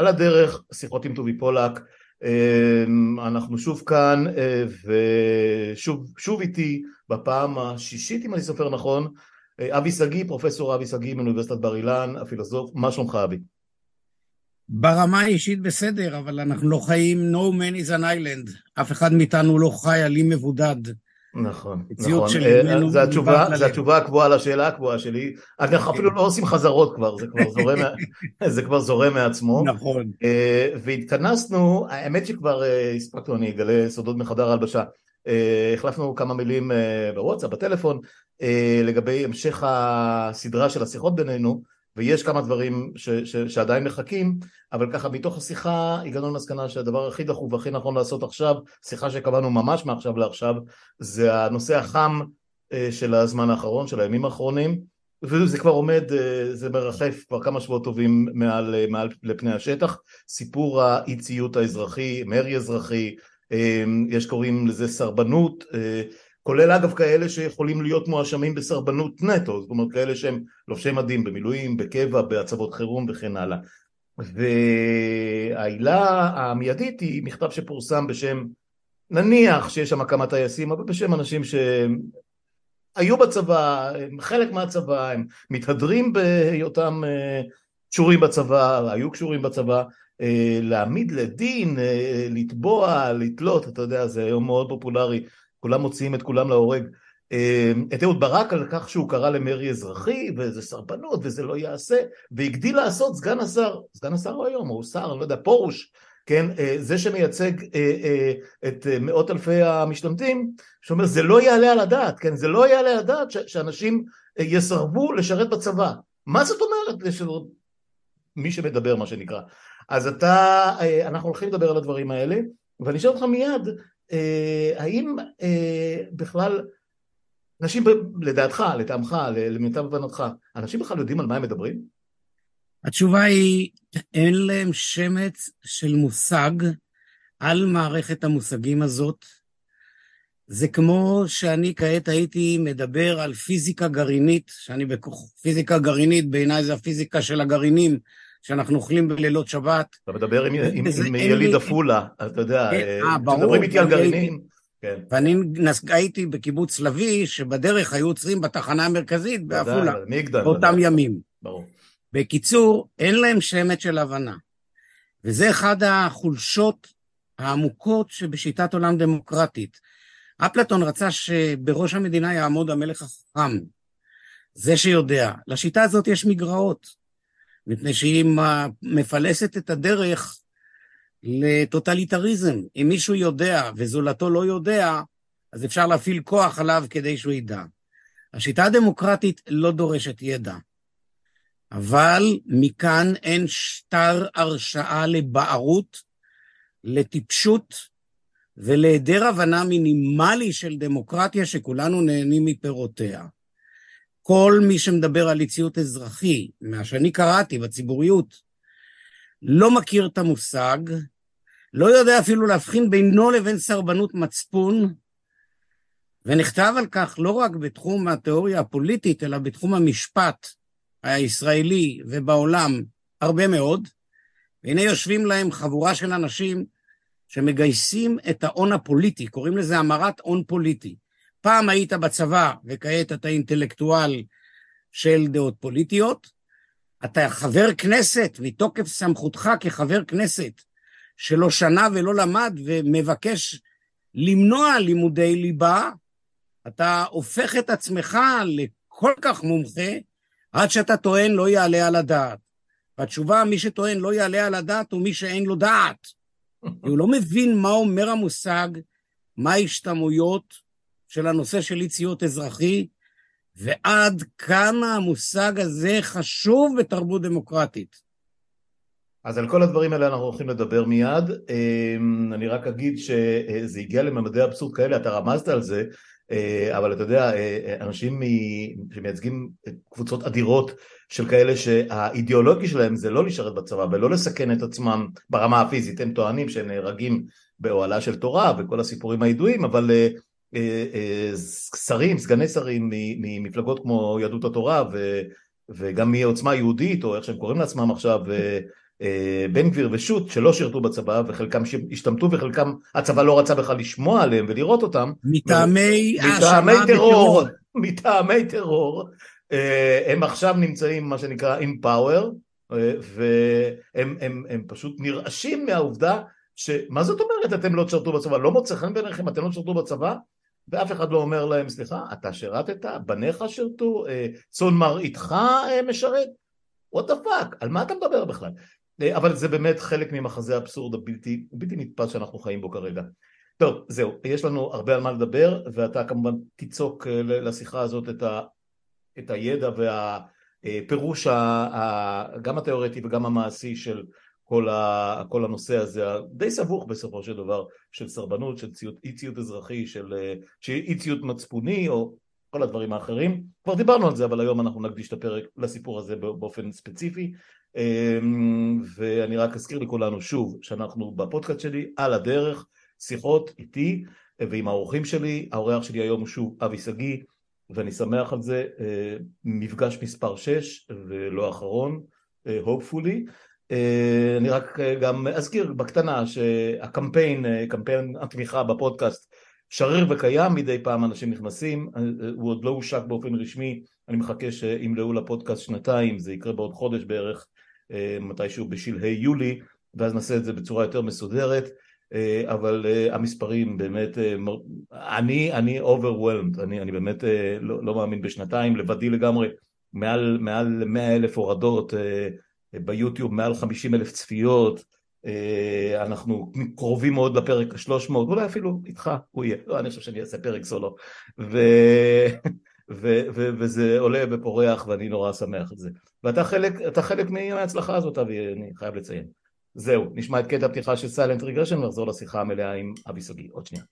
על הדרך, שיחות עם טובי פולק, אנחנו שוב כאן ושוב איתי בפעם השישית אם אני סופר נכון, אבי שגיא, פרופסור אבי שגיא מאוניברסיטת בר אילן, הפילוסוף, מה שלומך אבי? ברמה האישית בסדר, אבל אנחנו לא חיים no man is an island, אף אחד מאיתנו לא חי על אי מבודד. נכון, נכון, זו התשובה, זו התשובה הקבועה לשאלה הקבועה שלי, אנחנו אפילו לא עושים חזרות כבר, זה כבר זורם, זה כבר זורם מעצמו, נכון, והתכנסנו, האמת שכבר הספקנו, אני אגלה סודות מחדר הלבשה, החלפנו כמה מילים בוואטסאפ, בטלפון, לגבי המשך הסדרה של השיחות בינינו, ויש כמה דברים ש, ש, שעדיין מחכים, אבל ככה מתוך השיחה הגענו למסקנה שהדבר הכי דחוף והכי נכון לעשות עכשיו, שיחה שקבענו ממש מעכשיו לעכשיו, זה הנושא החם של הזמן האחרון, של הימים האחרונים, וזה כבר עומד, זה מרחף כבר כמה שבועות טובים מעל, מעל לפני השטח, סיפור האי ציות האזרחי, מרי אזרחי, יש קוראים לזה סרבנות, כולל אגב כאלה שיכולים להיות מואשמים בסרבנות נטו, זאת אומרת כאלה שהם לובשי מדים במילואים, בקבע, בהצבות חירום וכן הלאה. והעילה המיידית היא מכתב שפורסם בשם, נניח שיש שם כמה טייסים, אבל בשם אנשים שהיו בצבא, הם חלק מהצבא, הם מתהדרים בהיותם קשורים בצבא, היו קשורים בצבא, להעמיד לדין, לתבוע, לתלות, אתה יודע, זה היום מאוד פופולרי כולם מוציאים את כולם להורג. את אהוד ברק על כך שהוא קרא למרי אזרחי וזה סרבנות וזה לא יעשה והגדיל לעשות סגן השר, סגן השר הוא היום, הוא שר, לא יודע, פרוש, כן, זה שמייצג את מאות אלפי המשתמטים, שאומר זה לא יעלה על הדעת, כן, זה לא יעלה על הדעת שאנשים יסרבו לשרת בצבא. מה זאת אומרת מי שמדבר מה שנקרא. אז אתה, אנחנו הולכים לדבר על הדברים האלה ואני אשאל אותך מיד האם בכלל, אנשים לדעתך, לטעמך, למיטב הבנתך, אנשים בכלל יודעים על מה הם מדברים? התשובה היא, אין להם שמץ של מושג על מערכת המושגים הזאת. זה כמו שאני כעת הייתי מדבר על פיזיקה גרעינית, שאני בפיזיקה גרעינית, בעיניי זה הפיזיקה של הגרעינים, שאנחנו אוכלים בלילות שבת. אתה מדבר עם, עם, עם יליד עפולה, אתה יודע, כשמדברים איתי על גרעינים. כן. ואני הייתי בקיבוץ לביא, שבדרך היו עוצרים בתחנה המרכזית בעפולה, באותם ימים. ברור. בקיצור, אין להם שמץ של הבנה. וזה אחד החולשות העמוקות שבשיטת עולם דמוקרטית. אפלטון רצה שבראש המדינה יעמוד המלך החכם, זה שיודע. לשיטה הזאת יש מגרעות. מפני שהיא מפלסת את הדרך לטוטליטריזם. אם מישהו יודע וזולתו לא יודע, אז אפשר להפעיל כוח עליו כדי שהוא ידע. השיטה הדמוקרטית לא דורשת ידע, אבל מכאן אין שטר הרשאה לבערות, לטיפשות ולהיעדר הבנה מינימלי של דמוקרטיה שכולנו נהנים מפירותיה. כל מי שמדבר על איציות אזרחי, מה שאני קראתי בציבוריות, לא מכיר את המושג, לא יודע אפילו להבחין בינו לבין סרבנות מצפון, ונכתב על כך לא רק בתחום התיאוריה הפוליטית, אלא בתחום המשפט הישראלי ובעולם הרבה מאוד. והנה יושבים להם חבורה של אנשים שמגייסים את ההון הפוליטי, קוראים לזה המרת הון פוליטי. פעם היית בצבא וכעת אתה אינטלקטואל של דעות פוליטיות, אתה חבר כנסת מתוקף סמכותך כחבר כנסת שלא שנה ולא למד ומבקש למנוע לימודי ליבה, אתה הופך את עצמך לכל כך מומחה עד שאתה טוען לא יעלה על הדעת. והתשובה, מי שטוען לא יעלה על הדעת הוא מי שאין לו דעת. הוא לא מבין מה אומר המושג, מה ההשתמעויות, של הנושא של אי ציות אזרחי, ועד כמה המושג הזה חשוב בתרבות דמוקרטית. אז על כל הדברים האלה אנחנו הולכים לדבר מיד. אמ, אני רק אגיד שזה הגיע לממדי אבסורד כאלה, אתה רמזת על זה, אה, אבל אתה יודע, אה, אנשים שמייצגים קבוצות אדירות של כאלה שהאידיאולוגי שלהם זה לא לשרת בצבא ולא לסכן את עצמם ברמה הפיזית, הם טוענים שהם נהרגים באוהלה של תורה וכל הסיפורים הידועים, אבל אה, אה, אה, שרים, סגני שרים ממפלגות כמו יהדות התורה ו, וגם מעוצמה יהודית או איך שהם קוראים לעצמם עכשיו בן גביר ושות' שלא שירתו בצבא וחלקם השתמטו וחלקם הצבא לא רצה בכלל לשמוע עליהם ולראות אותם. מטעמי מטעמי טרור, מטעמי טרור. הם עכשיו נמצאים מה שנקרא עם פאוור והם הם, הם פשוט נרעשים מהעובדה שמה זאת אומרת אתם לא תשרתו בצבא? לא מוצא חן בעיניכם אתם לא תשרתו בצבא ואף אחד לא אומר להם סליחה אתה שירתת? בניך שירתו? צאן מרעיתך משרת? What the fuck? על מה אתה מדבר בכלל? אבל זה באמת חלק ממחזה האבסורד הבלתי בלתי נתפס שאנחנו חיים בו כרגע. טוב, זהו, יש לנו הרבה על מה לדבר, ואתה כמובן תיצוק לשיחה הזאת את, ה, את הידע והפירוש ה, גם התיאורטי וגם המעשי של כל, ה, כל הנושא הזה, די סבוך בסופו של דבר, של סרבנות, של אי ציות אזרחי, של, של אי ציות מצפוני, או כל הדברים האחרים. כבר דיברנו על זה, אבל היום אנחנו נקדיש את הפרק לסיפור הזה באופן ספציפי. אמ, ואני רק אזכיר לכולנו שוב שאנחנו בפודקאסט שלי על הדרך שיחות איתי ועם האורחים שלי, האורח שלי היום הוא שוב אבי שגיא ואני שמח על זה, אה, מפגש מספר 6 ולא אחרון, אה, hopefully. אה, אני רק גם אזכיר בקטנה שהקמפיין, קמפיין התמיכה בפודקאסט שריר וקיים, מדי פעם אנשים נכנסים, הוא עוד לא הושק באופן רשמי, אני מחכה שימלאו לפודקאסט שנתיים, זה יקרה בעוד חודש בערך, אה, מתישהו בשלהי יולי, ואז נעשה את זה בצורה יותר מסודרת, אה, אבל אה, המספרים באמת, אני, אני overwhelmed, אני, אני באמת לא, לא מאמין בשנתיים, לבדי לגמרי, מעל, 100 אלף הורדות ביוטיוב, מעל 50 אלף צפיות, אנחנו קרובים מאוד לפרק ה-300, אולי אפילו איתך הוא יהיה, לא, אני חושב שאני אעשה פרק סולו, ו... ו- ו- וזה עולה ופורח ואני נורא שמח על זה. ואתה חלק, אתה חלק מההצלחה הזאת אבי, אני חייב לציין. זהו, נשמע את קטע הפתיחה של סיילנט רגרשן ונחזור לשיחה המלאה עם אבי שגיא. עוד שנייה.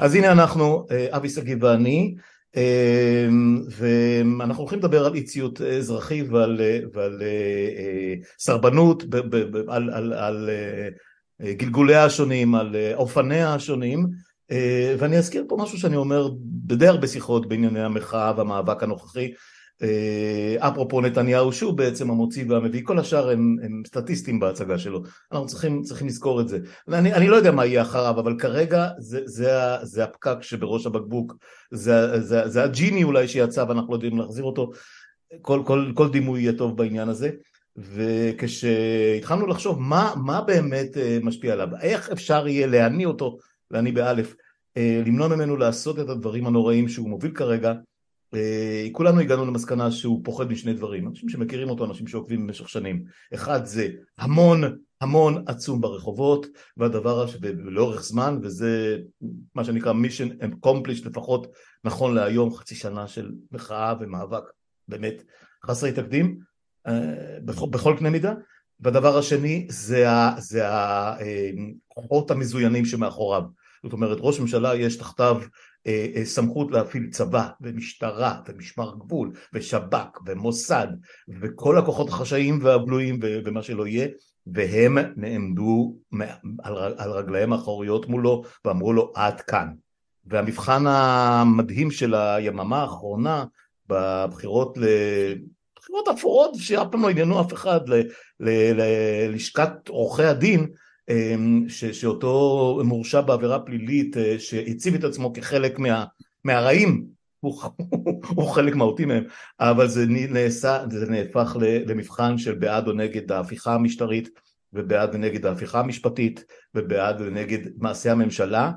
אז הנה אנחנו, אה, אבי שגיא ואני, אה, ואנחנו הולכים לדבר על אי ציות אזרחי ועל, אה, ועל סרבנות, על, על, על גלגוליה השונים, על אופניה השונים, ואני אזכיר פה משהו שאני אומר בדי הרבה שיחות בענייני המחאה והמאבק הנוכחי, אפרופו נתניהו שהוא בעצם המוציא והמביא, כל השאר הם, הם סטטיסטים בהצגה שלו, אנחנו צריכים, צריכים לזכור את זה. אני, אני לא יודע מה יהיה אחריו, אבל כרגע זה, זה, זה הפקק שבראש הבקבוק, זה, זה, זה הג'יני אולי שיצא ואנחנו לא יודעים להחזיר אותו, כל, כל, כל דימוי יהיה טוב בעניין הזה. וכשהתחלנו לחשוב מה, מה באמת אה, משפיע עליו, איך אפשר יהיה להניע אותו, להניע באלף, אה, למנוע ממנו לעשות את הדברים הנוראים שהוא מוביל כרגע, אה, כולנו הגענו למסקנה שהוא פוחד משני דברים, אנשים שמכירים אותו, אנשים שעוקבים במשך שנים, אחד זה המון המון עצום ברחובות, והדבר לאורך זמן, וזה מה שנקרא mission accomplished לפחות נכון להיום, חצי שנה של מחאה ומאבק באמת חסרי תקדים, בכל, בכל קנה מידה, והדבר השני זה הכוחות המזוינים שמאחוריו, זאת אומרת ראש ממשלה יש תחתיו אה, אה, סמכות להפעיל צבא ומשטרה ומשמר גבול ושב"כ ומוסד וכל הכוחות החשאיים והבלויים ומה שלא יהיה והם נעמדו על רגליהם האחוריות מולו ואמרו לו עד כאן. והמבחן המדהים של היממה האחרונה בבחירות בחירות אפורות שאף פעם לא עניינו אף אחד ללשכת עורכי הדין ש, שאותו מורשע בעבירה פלילית אה, שהציב את עצמו כחלק מה, מהרעים הוא, הוא חלק מהותי מהם. אבל זה נעשה, זה נהפך למבחן של בעד או נגד ההפיכה המשטרית ובעד ונגד ההפיכה המשפטית ובעד ונגד מעשי הממשלה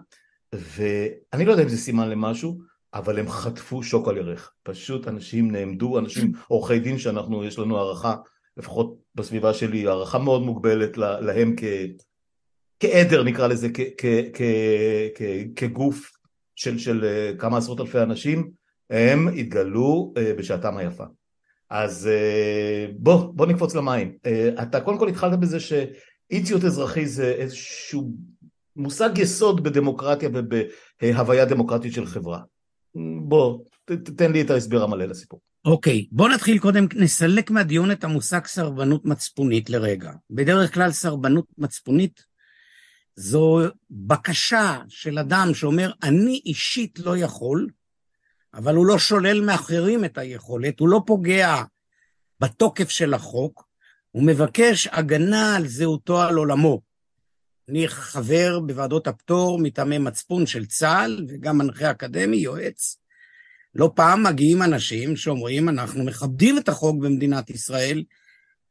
ואני לא יודע אם זה סימן למשהו אבל הם חטפו שוק על ירך, פשוט אנשים נעמדו, אנשים עורכי דין שאנחנו, יש לנו הערכה, לפחות בסביבה שלי, הערכה מאוד מוגבלת להם כ, כעדר נקרא לזה, כגוף של, של אה, כמה עשרות אלפי אנשים, הם התגלו אה, בשעתם היפה. אז אה, בוא, בוא נקפוץ למים. אתה קודם כל התחלת בזה שאי ציות אזרחי זה איזשהו מושג יסוד בדמוקרטיה ובהוויה דמוקרטית של חברה. בוא, תתן לי את ההסבר המלא לסיפור. אוקיי, okay, בוא נתחיל קודם, נסלק מהדיון את המושג סרבנות מצפונית לרגע. בדרך כלל סרבנות מצפונית זו בקשה של אדם שאומר, אני אישית לא יכול, אבל הוא לא שולל מאחרים את היכולת, הוא לא פוגע בתוקף של החוק, הוא מבקש הגנה על זהותו על עולמו. אני חבר בוועדות הפטור מטעמי מצפון של צה"ל, וגם מנחה אקדמי, יועץ. לא פעם מגיעים אנשים שאומרים, אנחנו מכבדים את החוק במדינת ישראל,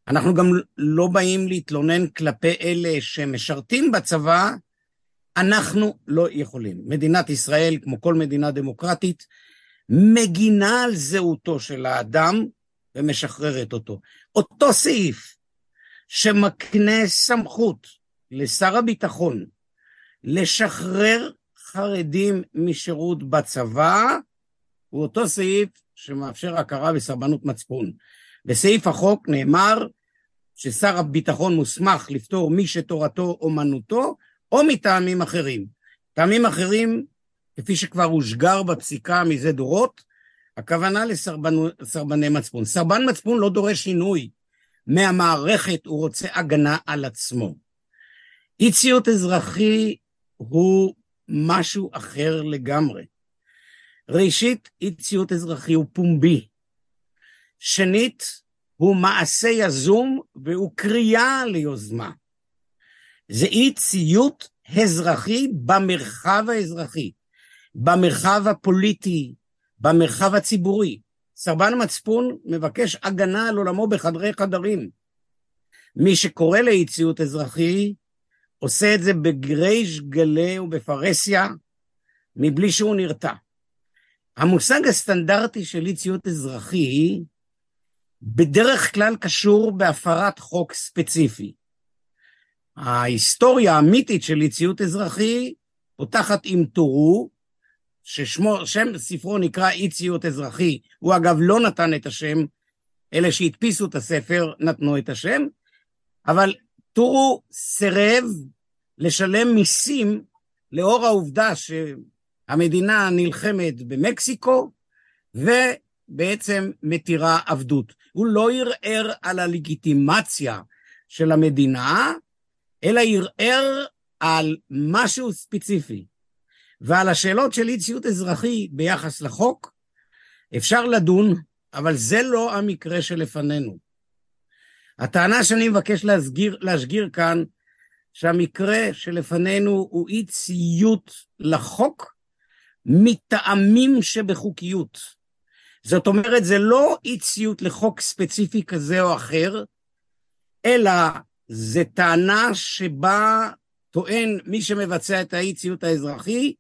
אנחנו גם לא באים להתלונן כלפי אלה שמשרתים בצבא, אנחנו לא יכולים. מדינת ישראל, כמו כל מדינה דמוקרטית, מגינה על זהותו של האדם ומשחררת אותו. אותו סעיף שמקנה סמכות לשר הביטחון לשחרר חרדים משירות בצבא, הוא אותו סעיף שמאפשר הכרה בסרבנות מצפון. בסעיף החוק נאמר ששר הביטחון מוסמך לפטור מי שתורתו אומנותו, או מטעמים אחרים. טעמים אחרים, כפי שכבר הושגר בפסיקה מזה דורות, הכוונה לסרבני מצפון. סרבן מצפון לא דורש שינוי מהמערכת, הוא רוצה הגנה על עצמו. אי ציות אזרחי הוא משהו אחר לגמרי. ראשית, אי ציות אזרחי הוא פומבי. שנית, הוא מעשה יזום והוא קריאה ליוזמה. זה אי ציות אזרחי במרחב האזרחי, במרחב הפוליטי, במרחב הציבורי. סרבן מצפון מבקש הגנה על עולמו בחדרי חדרים. מי שקורא לאי ציות אזרחי עושה את זה בגריש גלי ובפרהסיה, מבלי שהוא נרתע. המושג הסטנדרטי של אי ציות אזרחי בדרך כלל קשור בהפרת חוק ספציפי. ההיסטוריה האמיתית של אי ציות אזרחי פותחת עם טורו, ששמו, שם ספרו נקרא אי ציות אזרחי, הוא אגב לא נתן את השם, אלה שהדפיסו את הספר נתנו את השם, אבל טורו סירב לשלם מיסים לאור העובדה שהמדינה נלחמת במקסיקו ובעצם מתירה עבדות. הוא לא ערער על הלגיטימציה של המדינה, אלא ערער על משהו ספציפי. ועל השאלות של אי ציות אזרחי ביחס לחוק אפשר לדון, אבל זה לא המקרה שלפנינו. הטענה שאני מבקש להסגיר, להשגיר כאן, שהמקרה שלפנינו הוא אי ציות לחוק מטעמים שבחוקיות. זאת אומרת, זה לא אי ציות לחוק ספציפי כזה או אחר, אלא זה טענה שבה טוען מי שמבצע את האי ציות האזרחי,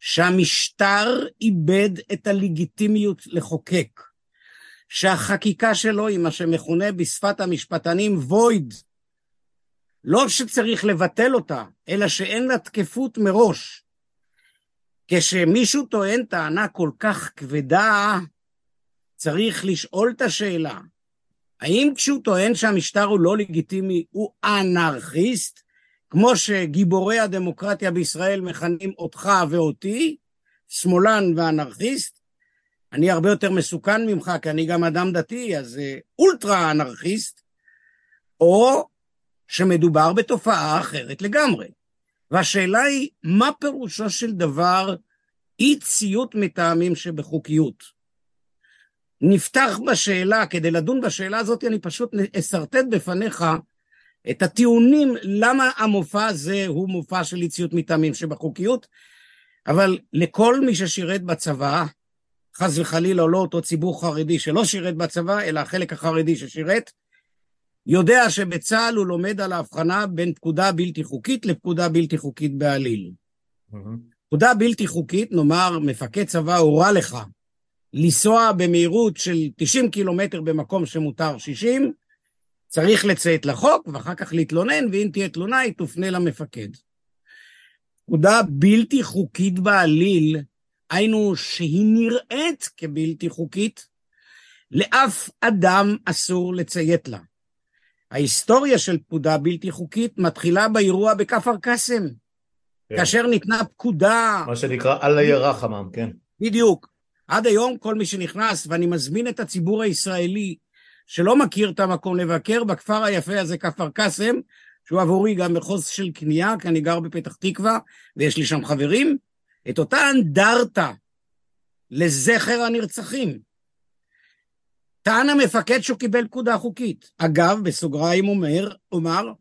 שהמשטר איבד את הלגיטימיות לחוקק. שהחקיקה שלו היא מה שמכונה בשפת המשפטנים void. לא שצריך לבטל אותה, אלא שאין לה תקפות מראש. כשמישהו טוען טענה כל כך כבדה, צריך לשאול את השאלה, האם כשהוא טוען שהמשטר הוא לא לגיטימי, הוא אנרכיסט, כמו שגיבורי הדמוקרטיה בישראל מכנים אותך ואותי, שמאלן ואנרכיסט, אני הרבה יותר מסוכן ממך, כי אני גם אדם דתי, אז אה, אולטרה אנרכיסט, או שמדובר בתופעה אחרת לגמרי. והשאלה היא, מה פירושו של דבר אי ציות מטעמים שבחוקיות? נפתח בשאלה, כדי לדון בשאלה הזאת, אני פשוט אשרטט בפניך את הטיעונים למה המופע הזה הוא מופע של אי ציות מטעמים שבחוקיות, אבל לכל מי ששירת בצבא, חס וחלילה לא אותו ציבור חרדי שלא שירת בצבא, אלא החלק החרדי ששירת, יודע שבצה"ל הוא לומד על ההבחנה בין פקודה בלתי חוקית לפקודה בלתי חוקית בעליל. Mm-hmm. פקודה בלתי חוקית, נאמר, מפקד צבא הורה לך לנסוע במהירות של 90 קילומטר במקום שמותר 60, צריך לציית לחוק ואחר כך להתלונן, ואם תהיה תלונה היא תופנה למפקד. פקודה בלתי חוקית בעליל היינו שהיא נראית כבלתי חוקית, לאף אדם אסור לציית לה. ההיסטוריה של פקודה בלתי חוקית מתחילה באירוע בכפר קאסם, כן. כאשר ניתנה פקודה... מה שנקרא אללה ירחמם, כן. בדיוק. עד היום כל מי שנכנס, ואני מזמין את הציבור הישראלי שלא מכיר את המקום לבקר בכפר היפה הזה, כפר קאסם, שהוא עבורי גם מחוז של קנייה, כי אני גר בפתח תקווה ויש לי שם חברים, את אותה אנדרטה לזכר הנרצחים. טען המפקד שהוא קיבל פקודה חוקית. אגב, בסוגריים אומר, אומר,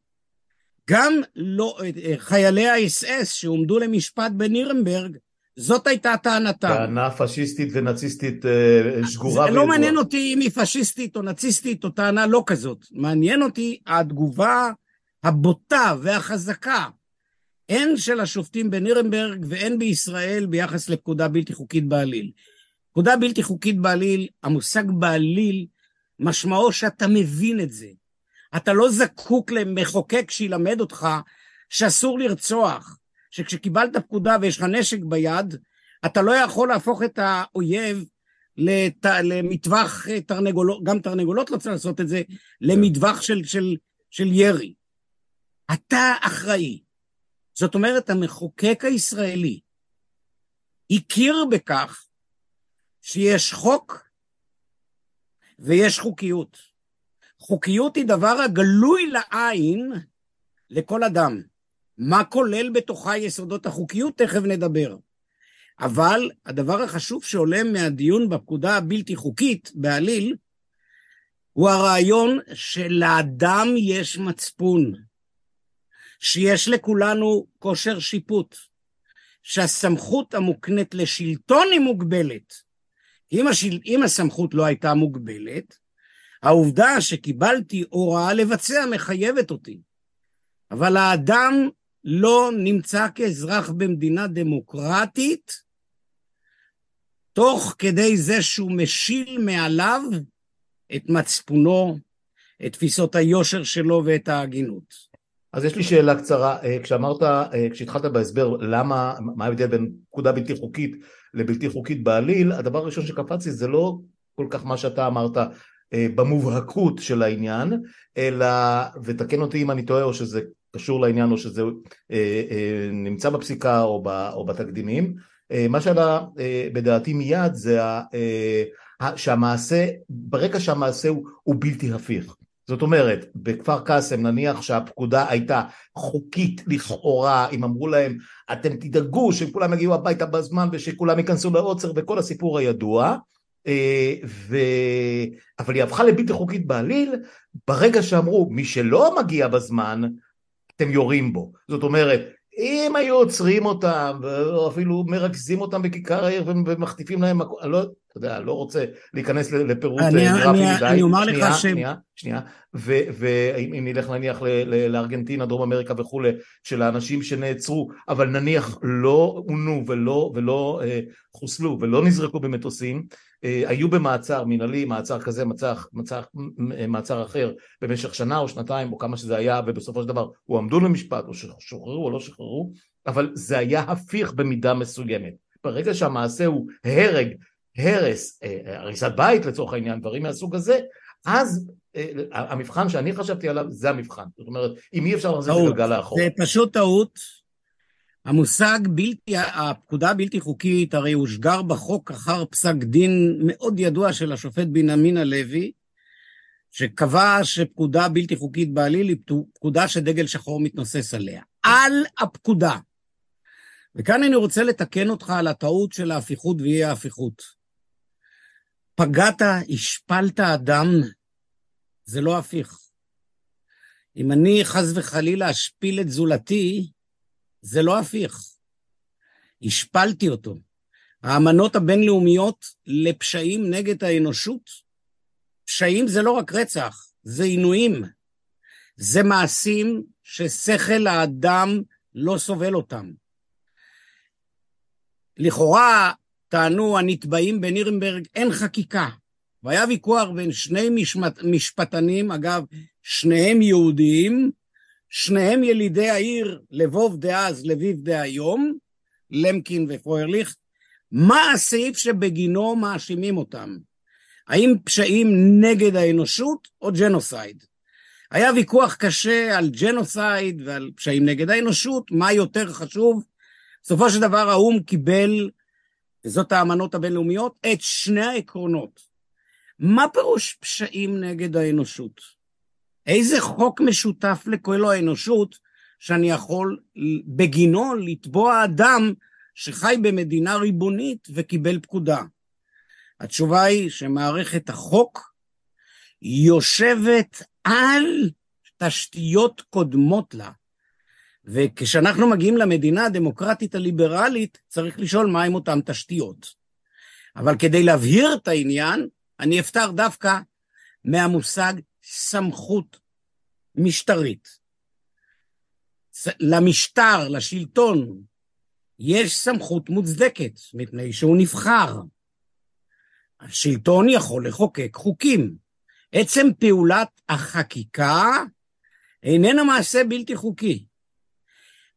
גם לא, חיילי האס-אס שהועמדו למשפט בנירנברג, זאת הייתה טענתם. טענה פשיסטית ונאציסטית אה, שגורה. זה לא מעניין אותי אם היא פשיסטית או נאציסטית או טענה לא כזאת. מעניין אותי התגובה הבוטה והחזקה, הן של השופטים בנירנברג והן בישראל ביחס לפקודה בלתי חוקית בעליל. פקודה בלתי חוקית בעליל, המושג בעליל, משמעו שאתה מבין את זה. אתה לא זקוק למחוקק שילמד אותך שאסור לרצוח, שכשקיבלת פקודה ויש לך נשק ביד, אתה לא יכול להפוך את האויב לת... למטווח תרנגולות, גם תרנגולות לא צריך לעשות את זה, למטווח של, של, של ירי. אתה אחראי. זאת אומרת, המחוקק הישראלי הכיר בכך שיש חוק ויש חוקיות. חוקיות היא דבר הגלוי לעין לכל אדם. מה כולל בתוכה יסודות החוקיות? תכף נדבר. אבל הדבר החשוב שעולה מהדיון בפקודה הבלתי חוקית בעליל, הוא הרעיון שלאדם יש מצפון, שיש לכולנו כושר שיפוט, שהסמכות המוקנית לשלטון היא מוגבלת. אם, השל... אם הסמכות לא הייתה מוגבלת, העובדה שקיבלתי הוראה לבצע מחייבת אותי. אבל האדם לא נמצא כאזרח במדינה דמוקרטית, תוך כדי זה שהוא משיל מעליו את מצפונו, את תפיסות היושר שלו ואת ההגינות. אז יש לי שאלה קצרה, אה, כשאמרת, אה, כשהתחלת בהסבר למה, מה ההבדל בין פקודה בלתי חוקית לבלתי חוקית בעליל, הדבר הראשון שקפצתי זה לא כל כך מה שאתה אמרת אה, במובהקות של העניין, אלא, ותקן אותי אם אני טועה או שזה קשור לעניין או שזה אה, אה, נמצא בפסיקה או, בתקדימים, אה, מה שעלה בדעתי מיד זה שהמעשה, ברגע שהמעשה הוא, הוא בלתי הפיך. זאת אומרת, בכפר קאסם נניח שהפקודה הייתה חוקית לכאורה, אם אמרו להם אתם תדאגו שכולם יגיעו הביתה בזמן ושכולם ייכנסו לעוצר וכל הסיפור הידוע, ו... אבל היא הפכה לבלתי חוקית בעליל ברגע שאמרו מי שלא מגיע בזמן אתם יורים בו זאת אומרת אם היו עוצרים אותם או אפילו מרכזים אותם בכיכר העיר ומחטיפים להם אני לא, אתה יודע, לא רוצה להיכנס לפירוט גרפי מדי. אני אומר לך ש... שנייה, שנייה, ואם נלך נניח לארגנטינה, דרום אמריקה וכולי, של האנשים שנעצרו, אבל נניח לא עונו ולא, ולא אה, חוסלו ולא נזרקו במטוסים, אה, היו במעצר מנהלי, מעצר כזה, מעצר, מעצר, מעצר אחר, במשך שנה או שנתיים או כמה שזה היה, ובסופו של דבר הועמדו למשפט או שוחררו או לא שוחררו, אבל זה היה הפיך במידה מסוימת. ברגע שהמעשה הוא הרג הרס, אה, הריסת בית לצורך העניין, דברים מהסוג הזה, אז אה, המבחן שאני חשבתי עליו זה המבחן. זאת אומרת, אם אי אפשר להחזיר את הגלגל לאחור. זה פשוט טעות. המושג בלתי, הפקודה הבלתי חוקית הרי הושגר בחוק אחר פסק דין מאוד ידוע של השופט בנימין הלוי, שקבע שפקודה בלתי חוקית בעליל היא פקודה שדגל שחור מתנוסס עליה. על הפקודה. וכאן אני רוצה לתקן אותך על הטעות של ההפיכות ואי ההפיכות. פגעת, השפלת אדם, זה לא הפיך. אם אני חס וחלילה אשפיל את זולתי, זה לא הפיך. השפלתי אותו. האמנות הבינלאומיות לפשעים נגד האנושות, פשעים זה לא רק רצח, זה עינויים. זה מעשים ששכל האדם לא סובל אותם. לכאורה, טענו הנתבעים בנירנברג, אין חקיקה. והיה ויכוח בין שני משפט, משפטנים, אגב, שניהם יהודיים, שניהם ילידי העיר לבוב דאז, לביב דהיום, למקין ופרוירליך, מה הסעיף שבגינו מאשימים אותם? האם פשעים נגד האנושות או genocide? היה ויכוח קשה על genocide ועל פשעים נגד האנושות, מה יותר חשוב? בסופו של דבר האו"ם קיבל וזאת האמנות הבינלאומיות, את שני העקרונות. מה פירוש פשעים נגד האנושות? איזה חוק משותף לכל האנושות שאני יכול בגינו לתבוע אדם שחי במדינה ריבונית וקיבל פקודה? התשובה היא שמערכת החוק יושבת על תשתיות קודמות לה. וכשאנחנו מגיעים למדינה הדמוקרטית הליברלית, צריך לשאול מהם אותן תשתיות. אבל כדי להבהיר את העניין, אני אפתח דווקא מהמושג סמכות משטרית. למשטר, לשלטון, יש סמכות מוצדקת, מפני שהוא נבחר. השלטון יכול לחוקק חוקים. עצם פעולת החקיקה איננה מעשה בלתי חוקי.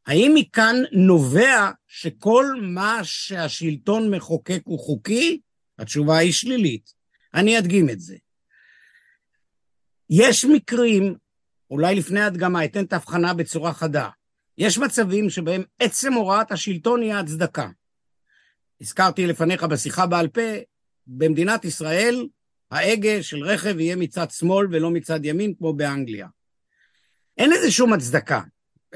האם מכאן נובע שכל מה שהשלטון מחוקק הוא חוקי? התשובה היא שלילית. אני אדגים את זה. יש מקרים, אולי לפני הדגמה אתן את ההבחנה בצורה חדה, יש מצבים שבהם עצם הוראת השלטון היא ההצדקה. הזכרתי לפניך בשיחה בעל פה, במדינת ישראל ההגה של רכב יהיה מצד שמאל ולא מצד ימין כמו באנגליה. אין לזה שום הצדקה.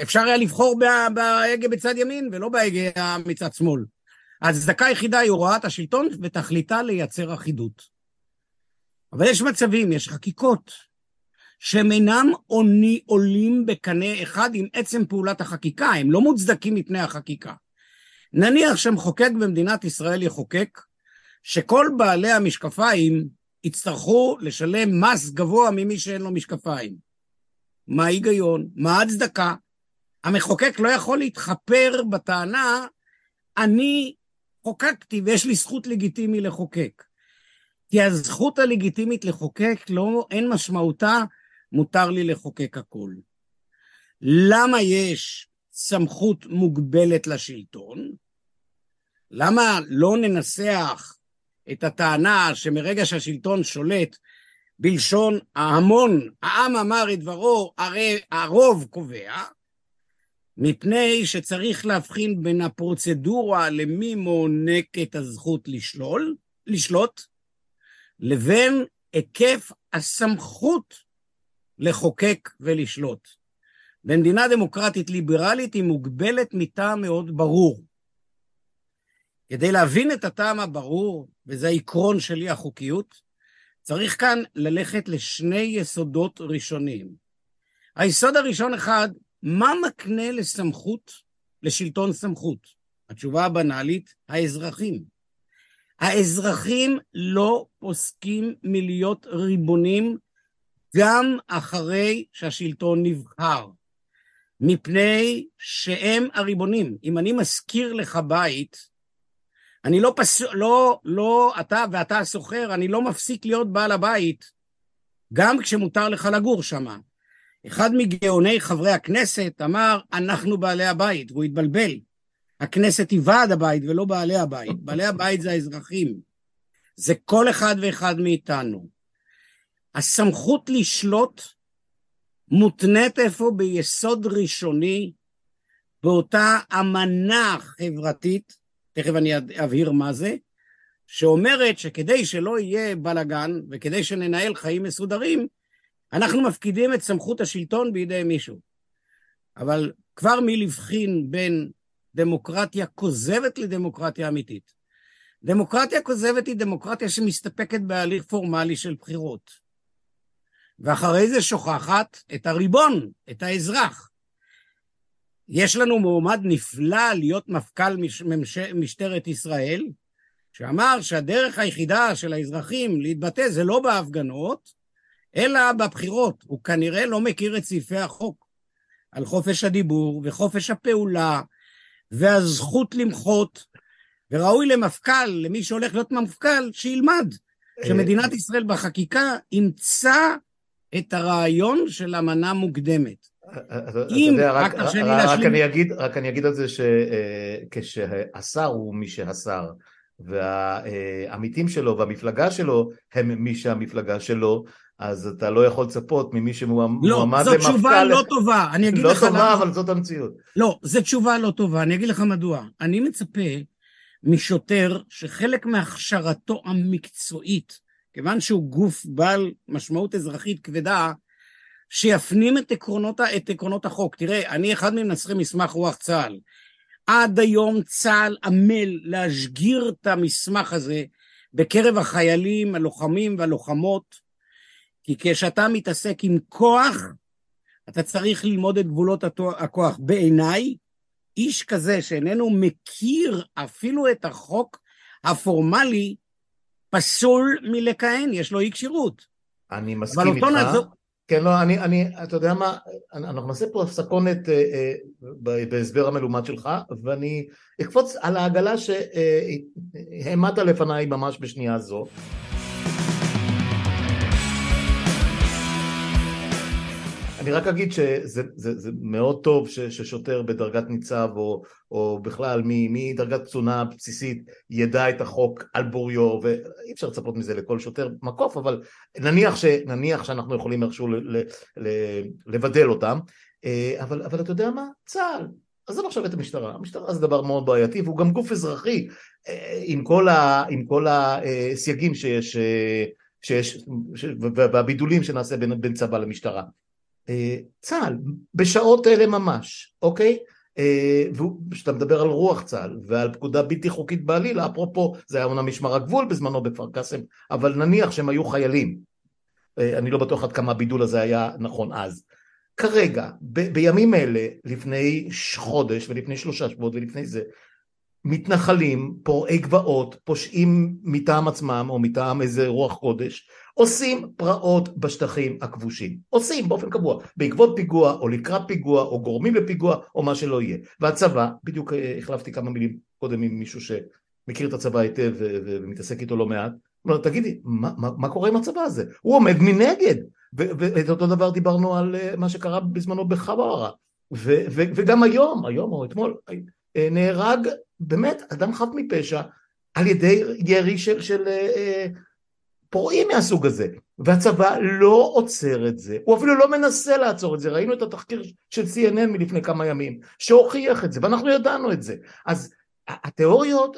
אפשר היה לבחור בהגה בצד ימין ולא בהגה מצד שמאל. ההצדקה היחידה היא הוראת השלטון ותכליתה לייצר אחידות. אבל יש מצבים, יש חקיקות, שהם אינם עוני, עולים בקנה אחד עם עצם פעולת החקיקה, הם לא מוצדקים מפני החקיקה. נניח שמחוקק במדינת ישראל יחוקק שכל בעלי המשקפיים יצטרכו לשלם מס גבוה ממי שאין לו משקפיים. מה ההיגיון? מה ההצדקה? המחוקק לא יכול להתחפר בטענה, אני חוקקתי ויש לי זכות לגיטימי לחוקק. כי הזכות הלגיטימית לחוקק, לא, אין משמעותה, מותר לי לחוקק הכל. למה יש סמכות מוגבלת לשלטון? למה לא ננסח את הטענה שמרגע שהשלטון שולט בלשון ההמון, העם אמר את דברו, הרי הרוב קובע, מפני שצריך להבחין בין הפרוצדורה למי מוענק את הזכות לשלול, לשלוט, לבין היקף הסמכות לחוקק ולשלוט. במדינה דמוקרטית ליברלית היא מוגבלת מטעם מאוד ברור. כדי להבין את הטעם הברור, וזה העקרון שלי החוקיות, צריך כאן ללכת לשני יסודות ראשונים. היסוד הראשון אחד, מה מקנה לסמכות, לשלטון סמכות? התשובה הבנאלית, האזרחים. האזרחים לא פוסקים מלהיות ריבונים גם אחרי שהשלטון נבחר, מפני שהם הריבונים. אם אני מזכיר לך בית, אני לא פס... לא, לא, אתה ואתה הסוחר, אני לא מפסיק להיות בעל הבית, גם כשמותר לך לגור שם. אחד מגאוני חברי הכנסת אמר, אנחנו בעלי הבית, והוא התבלבל. הכנסת היא ועד הבית ולא בעלי הבית. בעלי הבית זה האזרחים. זה כל אחד ואחד מאיתנו. הסמכות לשלוט מותנית איפה? ביסוד ראשוני, באותה אמנה חברתית, תכף אני אבהיר מה זה, שאומרת שכדי שלא יהיה בלאגן וכדי שננהל חיים מסודרים, אנחנו מפקידים את סמכות השלטון בידי מישהו. אבל כבר מלבחין בין דמוקרטיה כוזבת לדמוקרטיה אמיתית. דמוקרטיה כוזבת היא דמוקרטיה שמסתפקת בהליך פורמלי של בחירות. ואחרי זה שוכחת את הריבון, את האזרח. יש לנו מועמד נפלא להיות מפכ"ל מש, ממש, משטרת ישראל, שאמר שהדרך היחידה של האזרחים להתבטא זה לא בהפגנות, אלא בבחירות. הוא כנראה לא מכיר את סעיפי החוק על חופש הדיבור וחופש הפעולה והזכות למחות, וראוי למפכ"ל, למי שהולך להיות מפכ"ל, שילמד שמדינת ישראל בחקיקה אימצה את הרעיון של אמנה מוקדמת. אם, רק תרשה לי להשלים. רק אני אגיד על זה שכשהשר הוא מי שהשר, והעמיתים שלו והמפלגה שלו הם מי שהמפלגה שלו, אז אתה לא יכול לצפות ממי שמועמד לא, למפכ"ל... לא, זו תשובה לא טובה, אני אגיד לא לך... לא טובה, אבל זאת המציאות. לא, זו תשובה לא טובה, אני אגיד לך מדוע. אני מצפה משוטר שחלק מהכשרתו המקצועית כיוון שהוא גוף בעל משמעות אזרחית כבדה, שיפנים את עקרונות, את עקרונות החוק. תראה, אני אחד ממנסחי מסמך רוח צה"ל. עד היום צה"ל עמל להשגיר את המסמך הזה בקרב החיילים, הלוחמים והלוחמות, כי כשאתה מתעסק עם כוח, אתה צריך ללמוד את גבולות הכוח. בעיניי, איש כזה שאיננו מכיר אפילו את החוק הפורמלי, פסול מלכהן, יש לו אי כשירות. אני מסכים איתך. נעזור... כן, לא, אני, אני, אתה יודע מה, אנחנו נעשה פה הפסקונת אה, אה, בהסבר המלומד שלך, ואני אקפוץ על העגלה שהעמדת לפניי ממש בשנייה זו. אני רק אגיד שזה זה, זה מאוד טוב ש, ששוטר בדרגת ניצב או, או בכלל מדרגת קצונה בסיסית ידע את החוק על בוריו ואי אפשר לצפות מזה לכל שוטר מקוף אבל נניח, ש, נניח שאנחנו יכולים איכשהו לבדל אותם. אה, אבל, אבל אתה יודע מה? צה"ל עזוב עכשיו את המשטרה, המשטרה זה דבר מאוד בעייתי והוא גם גוף אזרחי. אה, עם כל, ה, עם כל הסייגים שיש, אה, שיש והבידולים שנעשה בין, בין צבא למשטרה צה"ל, בשעות אלה ממש, אוקיי? אה, וכשאתה מדבר על רוח צה"ל ועל פקודה בלתי חוקית בעליל, אפרופו זה היה אומנם משמר הגבול בזמנו בכפר קאסם, אבל נניח שהם היו חיילים, אה, אני לא בטוח עד כמה הבידול הזה היה נכון אז. כרגע, ב- בימים אלה, לפני חודש ולפני שלושה שבועות ולפני זה, מתנחלים, פורעי גבעות, פושעים מטעם עצמם או מטעם איזה רוח קודש, עושים פרעות בשטחים הכבושים. עושים באופן קבוע, בעקבות פיגוע או לקראת פיגוע או גורמים לפיגוע או מה שלא יהיה. והצבא, בדיוק אה, החלפתי כמה מילים קודם עם מישהו שמכיר את הצבא היטב ומתעסק איתו לא מעט, הוא אומר תגידי, מה, מה, מה קורה עם הצבא הזה? הוא עומד מנגד. ואת אותו דבר דיברנו על אה, מה שקרה בזמנו בחווארה. וגם היום, היום או אתמול, אה, נהרג באמת אדם חף מפשע על ידי ירי של, של פורעים מהסוג הזה, והצבא לא עוצר את זה, הוא אפילו לא מנסה לעצור את זה, ראינו את התחקיר של CNN מלפני כמה ימים, שהוכיח את זה, ואנחנו ידענו את זה, אז התיאוריות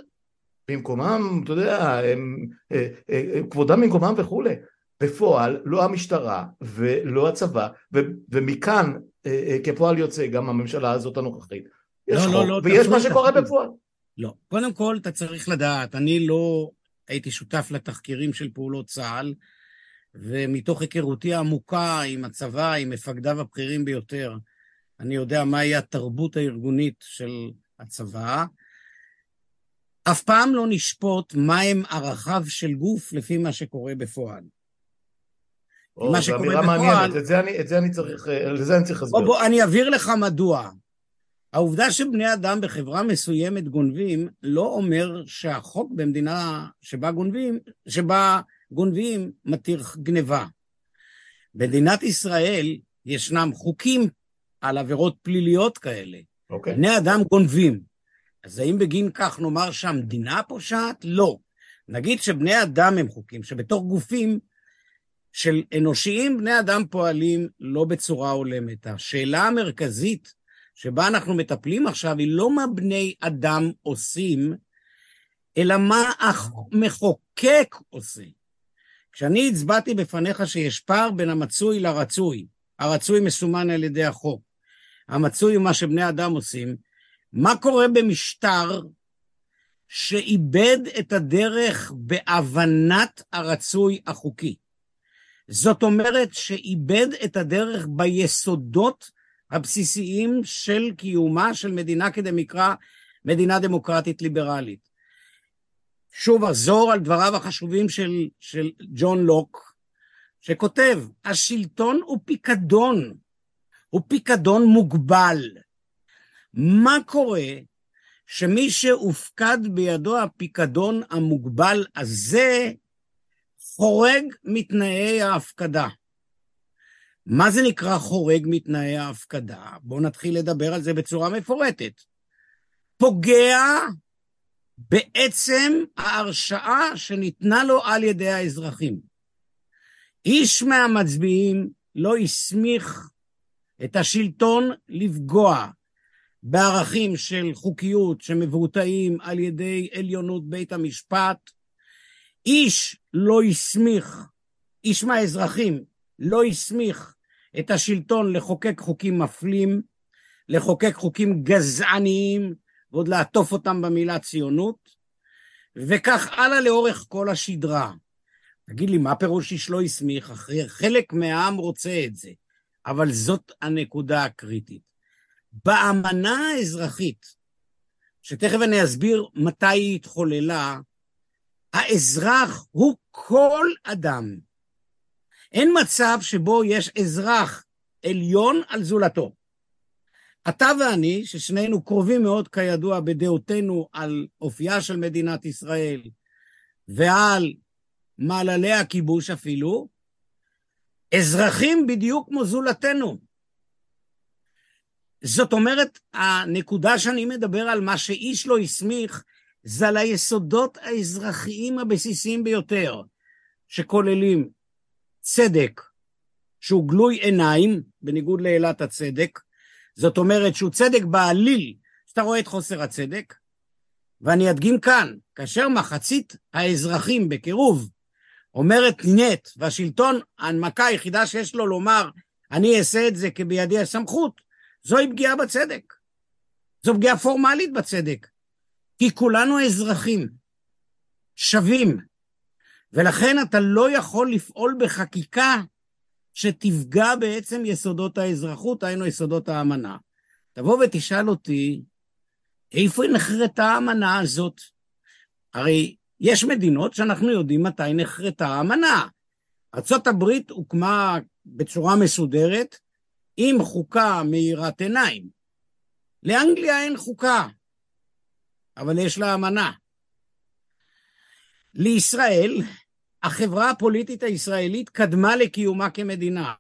במקומם, אתה יודע, הם, אה, אה, כבודם במקומם וכולי, בפועל לא המשטרה ולא הצבא, ו, ומכאן אה, כפועל יוצא גם הממשלה הזאת הנוכחית, יש לא, לא חוק, לא, לא, ויש מה שקורה בפועל. לא, קודם כל אתה צריך לדעת, אני לא הייתי שותף לתחקירים של פעולות צה"ל, ומתוך היכרותי העמוקה עם הצבא, עם מפקדיו הבכירים ביותר, אני יודע מהי התרבות הארגונית של הצבא. אף פעם לא נשפוט מהם ערכיו של גוף לפי מה שקורה בפועל. או, מה שקורה בפועל... מעניינת, את זה אני, את זה אני צריך, לזה אני צריך להסביר. בוא, בוא, אני אבהיר לך מדוע. העובדה שבני אדם בחברה מסוימת גונבים, לא אומר שהחוק במדינה שבה גונבים, שבה גונבים מתיר גניבה. במדינת ישראל ישנם חוקים על עבירות פליליות כאלה. Okay. אוקיי. בני אדם גונבים. אז האם בגין כך נאמר שהמדינה פושעת? לא. נגיד שבני אדם הם חוקים, שבתוך גופים של אנושיים, בני אדם פועלים לא בצורה הולמת. השאלה המרכזית שבה אנחנו מטפלים עכשיו היא לא מה בני אדם עושים, אלא מה המחוקק עושה. כשאני הצבעתי בפניך שיש פער בין המצוי לרצוי, הרצוי מסומן על ידי החוק, המצוי הוא מה שבני אדם עושים, מה קורה במשטר שאיבד את הדרך בהבנת הרצוי החוקי? זאת אומרת שאיבד את הדרך ביסודות הבסיסיים של קיומה של מדינה כדמקרא, מדינה דמוקרטית ליברלית. שוב אחזור על דבריו החשובים של, של ג'ון לוק, שכותב, השלטון הוא פיקדון, הוא פיקדון מוגבל. מה קורה שמי שהופקד בידו הפיקדון המוגבל הזה חורג מתנאי ההפקדה? מה זה נקרא חורג מתנאי ההפקדה? בואו נתחיל לדבר על זה בצורה מפורטת. פוגע בעצם ההרשאה שניתנה לו על ידי האזרחים. איש מהמצביעים לא הסמיך את השלטון לפגוע בערכים של חוקיות שמבוטאים על ידי עליונות בית המשפט. איש לא הסמיך, איש מהאזרחים לא הסמיך את השלטון לחוקק חוקים מפלים, לחוקק חוקים גזעניים, ועוד לעטוף אותם במילה ציונות, וכך הלאה לאורך כל השדרה. תגיד לי, מה פירוש איש לא הסמיך? חלק מהעם רוצה את זה, אבל זאת הנקודה הקריטית. באמנה האזרחית, שתכף אני אסביר מתי היא התחוללה, האזרח הוא כל אדם. אין מצב שבו יש אזרח עליון על זולתו. אתה ואני, ששנינו קרובים מאוד כידוע בדעותינו על אופייה של מדינת ישראל ועל מעללי הכיבוש אפילו, אזרחים בדיוק כמו זולתנו. זאת אומרת, הנקודה שאני מדבר על מה שאיש לא הסמיך, זה על היסודות האזרחיים הבסיסיים ביותר, שכוללים צדק, שהוא גלוי עיניים, בניגוד לאלת הצדק, זאת אומרת שהוא צדק בעליל, שאתה רואה את חוסר הצדק, ואני אדגים כאן, כאשר מחצית האזרחים בקירוב אומרת נט, והשלטון, ההנמקה היחידה שיש לו לומר, אני אעשה את זה כי בידי הסמכות, זוהי פגיעה בצדק. זו פגיעה פורמלית בצדק. כי כולנו אזרחים, שווים, ולכן אתה לא יכול לפעול בחקיקה שתפגע בעצם יסודות האזרחות, היינו יסודות האמנה. תבוא ותשאל אותי, איפה נחרטה האמנה הזאת? הרי יש מדינות שאנחנו יודעים מתי נחרטה האמנה. ארה"ב הוקמה בצורה מסודרת עם חוקה מאירת עיניים. לאנגליה אין חוקה, אבל יש לה אמנה. לישראל, החברה הפוליטית הישראלית קדמה לקיומה כמדינה.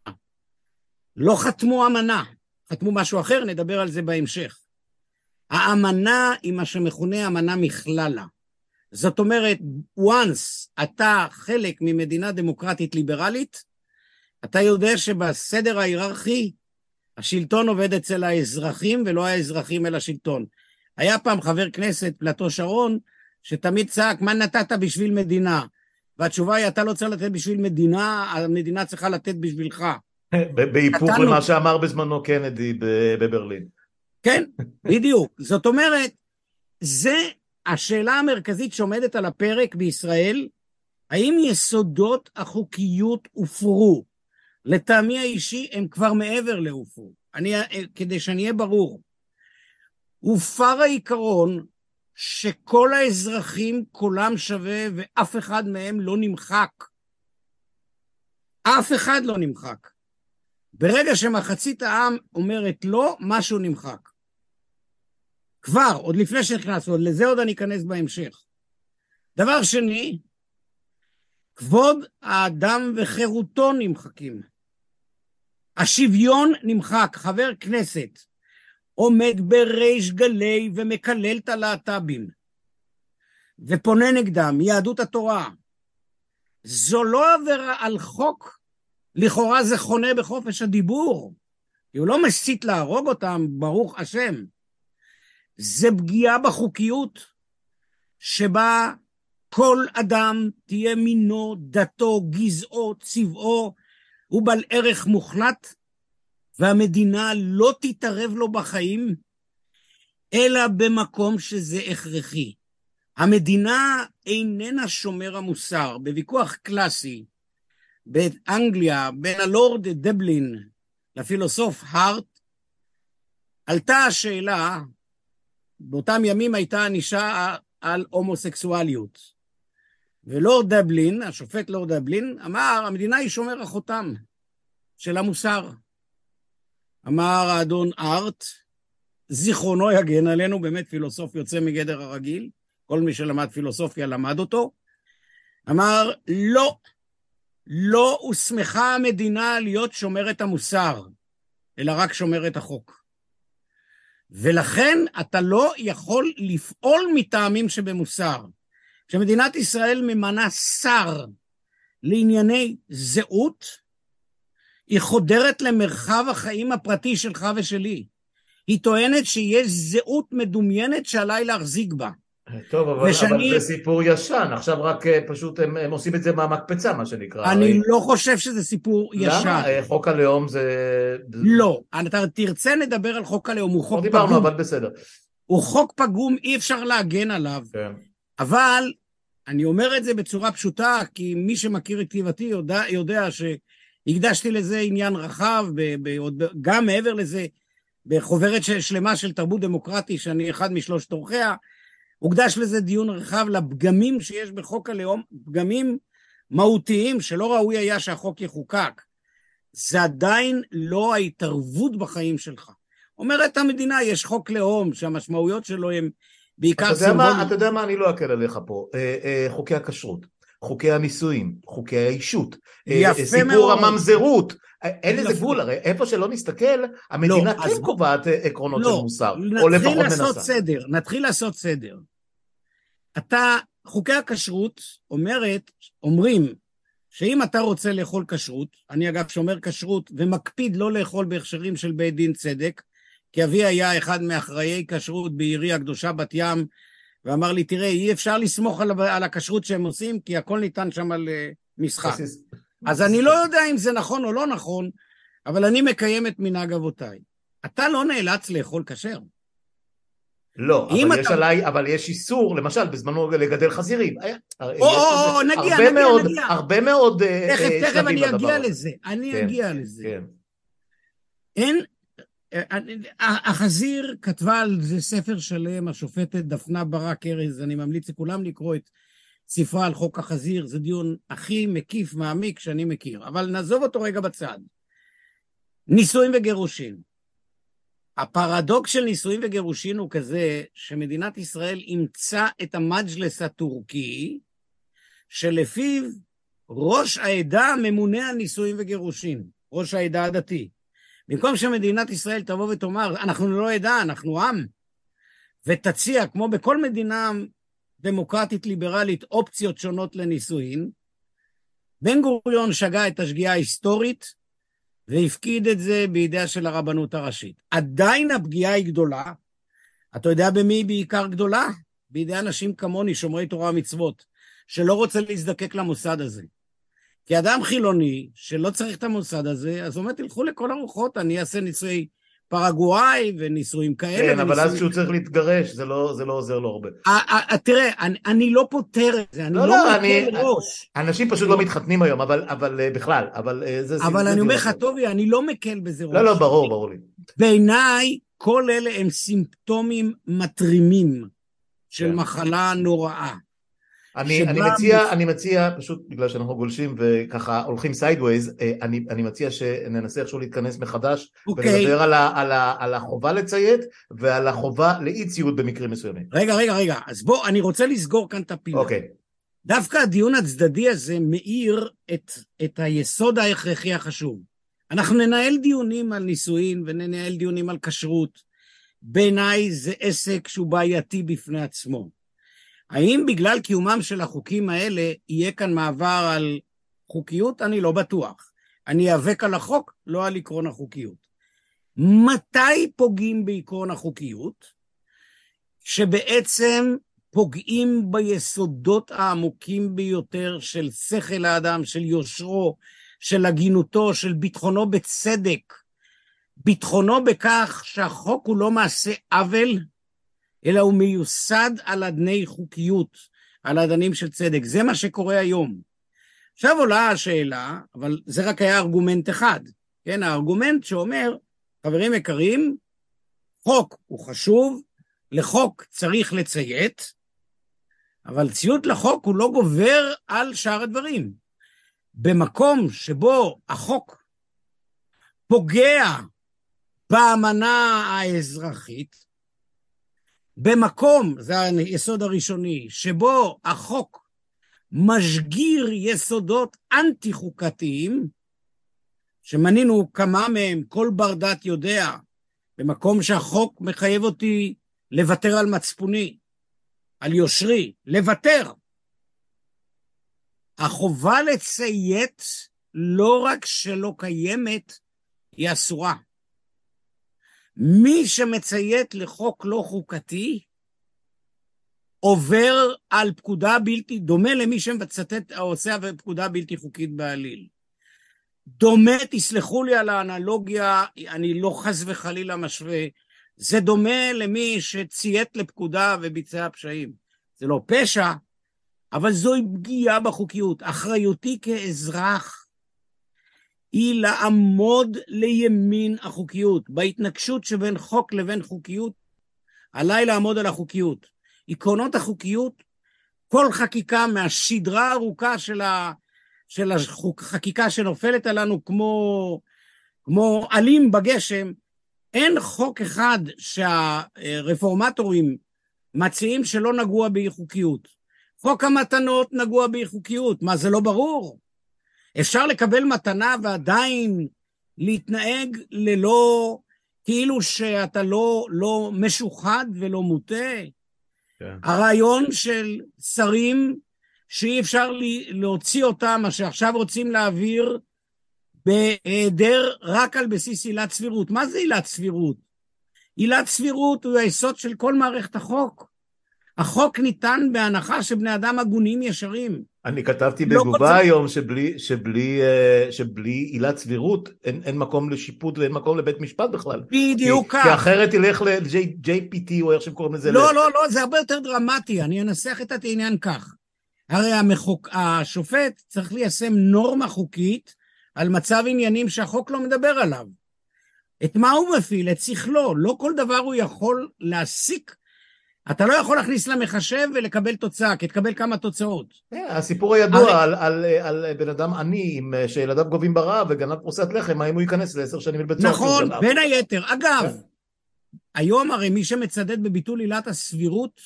לא חתמו אמנה, חתמו משהו אחר, נדבר על זה בהמשך. האמנה היא מה שמכונה אמנה מכללה. זאת אומרת, once אתה חלק ממדינה דמוקרטית ליברלית, אתה יודע שבסדר ההיררכי השלטון עובד אצל האזרחים ולא האזרחים אל השלטון. היה פעם חבר כנסת, פלטו שרון, שתמיד צעק, מה נתת בשביל מדינה? והתשובה היא, אתה לא צריך לתת בשביל מדינה, המדינה צריכה לתת בשבילך. בהיפוך למה שאמר בזמנו קנדי בברלין. כן, בדיוק. זאת אומרת, זה השאלה המרכזית שעומדת על הפרק בישראל, האם יסודות החוקיות הופרו? לטעמי האישי הם כבר מעבר להופרו. אני, כדי שאני אהיה ברור, הופר העיקרון שכל האזרחים קולם שווה ואף אחד מהם לא נמחק. אף אחד לא נמחק. ברגע שמחצית העם אומרת לא, משהו נמחק. כבר, עוד לפני שנכנסנו, לזה עוד אני אכנס בהמשך. דבר שני, כבוד האדם וחירותו נמחקים. השוויון נמחק. חבר כנסת עומד בריש גלי ומקלל את הלהט"בים ופונה נגדם, יהדות התורה. זו לא עבירה על חוק, לכאורה זה חונה בחופש הדיבור. כי הוא לא מסית להרוג אותם, ברוך השם. זה פגיעה בחוקיות שבה כל אדם, תהיה מינו, דתו, גזעו, צבעו, הוא בעל ערך מוחלט, והמדינה לא תתערב לו בחיים, אלא במקום שזה הכרחי. המדינה איננה שומר המוסר. בוויכוח קלאסי באנגליה בין הלורד דבלין לפילוסוף הארט, עלתה השאלה, באותם ימים הייתה ענישה על הומוסקסואליות. ולורד דבלין, השופט לורד דבלין, אמר, המדינה היא שומר החותם של המוסר. אמר האדון ארט, זיכרונו יגן עלינו, באמת פילוסוף יוצא מגדר הרגיל, כל מי שלמד פילוסופיה למד אותו, אמר, לא, לא הוסמכה המדינה להיות שומרת המוסר, אלא רק שומרת החוק. ולכן אתה לא יכול לפעול מטעמים שבמוסר. כשמדינת ישראל ממנה שר לענייני זהות, היא חודרת למרחב החיים הפרטי שלך ושלי. היא טוענת שיש זהות מדומיינת שעליי להחזיק בה. טוב, אבל, ושאני... אבל זה סיפור ישן, עכשיו רק אה, פשוט הם, הם עושים את זה מהמקפצה, מה שנקרא. אני הרי... לא חושב שזה סיפור למה? ישן. למה? אה, חוק הלאום זה... לא, אתה תרצה לדבר על חוק הלאום, הוא חוק לא דיברנו, אבל בסדר. הוא חוק פגום, אי אפשר להגן עליו. כן. אבל אני אומר את זה בצורה פשוטה, כי מי שמכיר את כתיבתי יודע, יודע שהקדשתי לזה עניין רחב, ב, ב, גם מעבר לזה, בחוברת שלמה של תרבות דמוקרטי, שאני אחד משלושת עורכיה, הוקדש לזה דיון רחב לפגמים שיש בחוק הלאום, פגמים מהותיים שלא ראוי היה שהחוק יחוקק. זה עדיין לא ההתערבות בחיים שלך. אומרת המדינה, יש חוק לאום שהמשמעויות שלו הן בעיקר סימבוליות. אתה יודע מה, אני לא אקל עליך פה. אה, אה, חוקי הכשרות, חוקי הנישואים, חוקי האישות, אה, סיפור מאוד. הממזרות, אין לזה גבול, הרי איפה שלא נסתכל, המדינה לא, כן קובעת קרונות לא, של מוסר, או לפחות מנסה. נתחיל לעשות סדר, נתחיל לעשות סדר. אתה, חוקי הכשרות אומרת, אומרים שאם אתה רוצה לאכול כשרות, אני אגב שומר כשרות ומקפיד לא לאכול בהכשרים של בית דין צדק, כי אבי היה אחד מאחראי כשרות בעירי הקדושה בת ים, ואמר לי, תראה, אי אפשר לסמוך על, על הכשרות שהם עושים, כי הכל ניתן שם על אה, משחק. אז אני לא יודע אם זה נכון או לא נכון, אבל אני מקיים את מנהג אבותיי. אתה לא נאלץ לאכול כשר. לא, אבל אתה... יש עליי, אבל יש איסור, למשל, בזמנו לגדל חזירים. או, או, או, נגיע, נגיע, מאוד, נגיע. הרבה מאוד אה, תכף, uh, תכף אני אגיע לזה, אני כן, אגיע לזה. כן. אין, החזיר כתבה על זה ספר שלם, השופטת דפנה ברק ארז, אני ממליץ לכולם לקרוא את ספרה על חוק החזיר, זה דיון הכי מקיף, מעמיק שאני מכיר, אבל נעזוב אותו רגע בצד. נישואים וגירושים. הפרדוקס של נישואים וגירושים הוא כזה שמדינת ישראל אימצה את המג'לס הטורקי, שלפיו ראש העדה ממונה על נישואים וגירושים, ראש העדה הדתי. במקום שמדינת ישראל תבוא ותאמר, אנחנו לא עדה, אנחנו עם, ותציע, כמו בכל מדינה דמוקרטית ליברלית, אופציות שונות לנישואין, בן גוריון שגה את השגיאה ההיסטורית והפקיד את זה בידיה של הרבנות הראשית. עדיין הפגיעה היא גדולה. אתה יודע במי היא בעיקר גדולה? בידי אנשים כמוני, שומרי תורה ומצוות, שלא רוצה להזדקק למוסד הזה. כי אדם חילוני שלא צריך את המוסד הזה, אז הוא אומר, תלכו לכל הרוחות, אני אעשה ניסוי פרגוואי ונישואים כאלה. כן, אבל אז כשהוא צריך להתגרש, זה לא, זה לא עוזר לו הרבה. תראה, אני, אני לא פותר את זה, אני לא, לא, לא אני, ראש. אנשים פשוט לא מתחתנים היום, אבל, אבל אה, בכלל, אבל אה, זה... אבל זה אני אומר לך, טובי, אני לא מקל בזה ראש. לא, לא, ברור, ברור לי. בעיניי, כל אלה הם סימפטומים מתרימים של כן. מחלה נוראה. אני, אני, מציע, אני מציע, פשוט בגלל שאנחנו גולשים וככה הולכים sideways, אה, אני, אני מציע שננסה איכשהו להתכנס מחדש אוקיי. אוקיי. ולדבר על, ה, על, ה, על החובה לציית ועל החובה לאי ציות במקרים מסוימים. רגע, רגע, רגע, אז בוא, אני רוצה לסגור כאן את הפינה. אוקיי. אוקיי. דווקא הדיון הצדדי הזה מאיר את, את היסוד ההכרחי החשוב. אנחנו ננהל דיונים על נישואין וננהל דיונים על כשרות. בעיניי זה עסק שהוא בעייתי בפני עצמו. האם בגלל קיומם של החוקים האלה יהיה כאן מעבר על חוקיות? אני לא בטוח. אני איאבק על החוק, לא על עקרון החוקיות. מתי פוגעים בעקרון החוקיות? שבעצם פוגעים ביסודות העמוקים ביותר של שכל האדם, של יושרו, של הגינותו, של ביטחונו בצדק. ביטחונו בכך שהחוק הוא לא מעשה עוול, אלא הוא מיוסד על אדני חוקיות, על אדנים של צדק. זה מה שקורה היום. עכשיו עולה השאלה, אבל זה רק היה ארגומנט אחד, כן? הארגומנט שאומר, חברים יקרים, חוק הוא חשוב, לחוק צריך לציית, אבל ציות לחוק הוא לא גובר על שאר הדברים. במקום שבו החוק פוגע באמנה האזרחית, במקום, זה היסוד הראשוני, שבו החוק משגיר יסודות אנטי חוקתיים, שמנינו כמה מהם, כל בר דת יודע, במקום שהחוק מחייב אותי לוותר על מצפוני, על יושרי, לוותר. החובה לציית לא רק שלא קיימת, היא אסורה. מי שמציית לחוק לא חוקתי, עובר על פקודה בלתי, דומה למי שמצטט עושה פקודה בלתי חוקית בעליל. דומה, תסלחו לי על האנלוגיה, אני לא חס וחלילה משווה, זה דומה למי שציית לפקודה וביצע פשעים. זה לא פשע, אבל זוהי פגיעה בחוקיות. אחריותי כאזרח היא לעמוד לימין החוקיות. בהתנגשות שבין חוק לבין חוקיות, עליי לעמוד על החוקיות. עקרונות החוקיות, כל חקיקה מהשדרה הארוכה של, ה, של החקיקה שנופלת עלינו כמו, כמו עלים בגשם, אין חוק אחד שהרפורמטורים מציעים שלא נגוע באי חוקיות. חוק המתנות נגוע באי חוקיות, מה זה לא ברור? אפשר לקבל מתנה ועדיין להתנהג ללא, כאילו שאתה לא, לא משוחד ולא מוטה. כן. הרעיון של שרים שאי אפשר להוציא אותם, מה שעכשיו רוצים להעביר, בהיעדר רק על בסיס עילת סבירות. מה זה עילת סבירות? עילת סבירות הוא היסוד של כל מערכת החוק. החוק ניתן בהנחה שבני אדם הגונים ישרים. אני כתבתי לא בתגובה היום שבלי, שבלי, אה, שבלי עילת סבירות אין, אין מקום לשיפוט ואין מקום לבית משפט בכלל. בדיוק כך. כי אחרת תלך ל-JPT או איך שהם קוראים לזה. לא, לא, לא, זה הרבה יותר דרמטי, אני אנסח את העניין כך. הרי המחוק, השופט צריך ליישם נורמה חוקית על מצב עניינים שהחוק לא מדבר עליו. את מה הוא מפעיל? את שכלו. לא כל דבר הוא יכול להסיק אתה לא יכול להכניס למחשב ולקבל תוצאה, כי תקבל כמה תוצאות. Yeah, הסיפור הידוע על, על, על, על בן אדם עני שילדיו גובים ברעב וגנב פרוסת לחם, האם הוא ייכנס לעשר שנים לבית סוהר? נכון, בין היתר. אגב, yeah. היום הרי מי שמצדד בביטול עילת הסבירות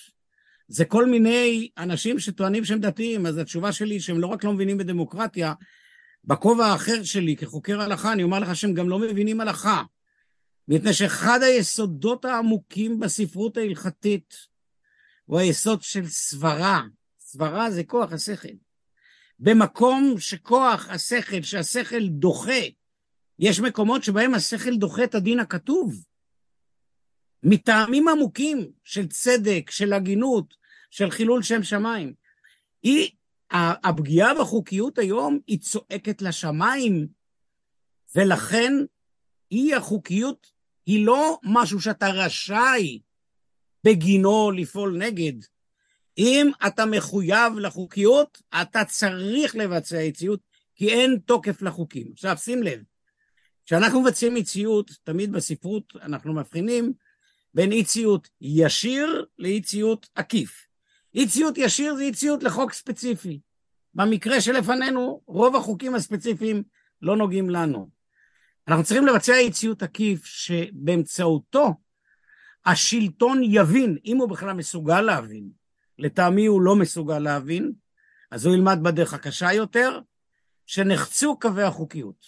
זה כל מיני אנשים שטוענים שהם דתיים, אז התשובה שלי שהם לא רק לא מבינים בדמוקרטיה, בכובע האחר שלי כחוקר הלכה, אני אומר לך שהם גם לא מבינים הלכה. מפני שאחד היסודות העמוקים בספרות ההלכתית הוא היסוד של סברה. סברה זה כוח השכל. במקום שכוח השכל, שהשכל דוחה, יש מקומות שבהם השכל דוחה את הדין הכתוב. מטעמים עמוקים של צדק, של הגינות, של חילול שם שמיים. היא, הפגיעה בחוקיות היום היא צועקת לשמיים, ולכן אי החוקיות היא לא משהו שאתה רשאי בגינו לפעול נגד. אם אתה מחויב לחוקיות, אתה צריך לבצע אי-ציות, כי אין תוקף לחוקים. עכשיו, שים לב, כשאנחנו מבצעים אי-ציות, תמיד בספרות אנחנו מבחינים בין אי-ציות ישיר לאי-ציות עקיף. אי-ציות ישיר זה אי-ציות לחוק ספציפי. במקרה שלפנינו, רוב החוקים הספציפיים לא נוגעים לנו. אנחנו צריכים לבצע אי-ציות עקיף שבאמצעותו השלטון יבין, אם הוא בכלל מסוגל להבין, לטעמי הוא לא מסוגל להבין, אז הוא ילמד בדרך הקשה יותר, שנחצו קווי החוקיות.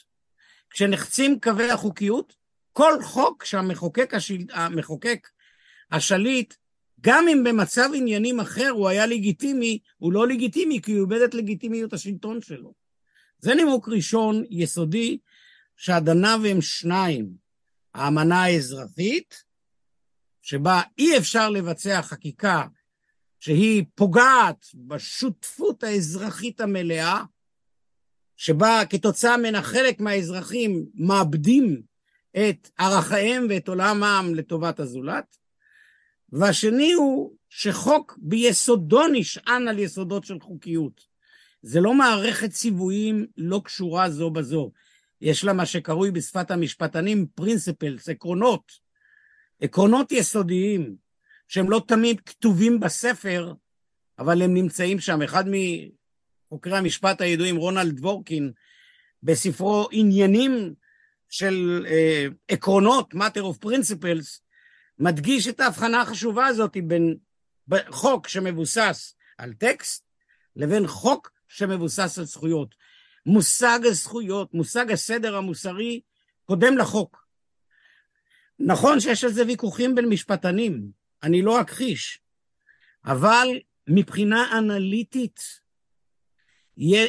כשנחצים קווי החוקיות, כל חוק שהמחוקק השל... המחוקק, השליט, גם אם במצב עניינים אחר הוא היה לגיטימי, הוא לא לגיטימי כי הוא איבד את לגיטימיות השלטון שלו. זה נימוק ראשון יסודי שהדניו הם שניים, האמנה האזרחית שבה אי אפשר לבצע חקיקה שהיא פוגעת בשותפות האזרחית המלאה, שבה כתוצאה ממנה חלק מהאזרחים מאבדים את ערכיהם ואת עולמם לטובת הזולת, והשני הוא שחוק ביסודו נשען על יסודות של חוקיות. זה לא מערכת ציוויים לא קשורה זו בזו. יש לה מה שקרוי בשפת המשפטנים פרינסיפלס, עקרונות, עקרונות יסודיים, שהם לא תמיד כתובים בספר, אבל הם נמצאים שם. אחד מחוקרי המשפט הידועים, רונלד וורקין, בספרו עניינים של אה, עקרונות, matter of principles, מדגיש את ההבחנה החשובה הזאת בין חוק שמבוסס על טקסט לבין חוק שמבוסס על זכויות. מושג הזכויות, מושג הסדר המוסרי, קודם לחוק. נכון שיש על זה ויכוחים בין משפטנים, אני לא אכחיש, אבל מבחינה אנליטית,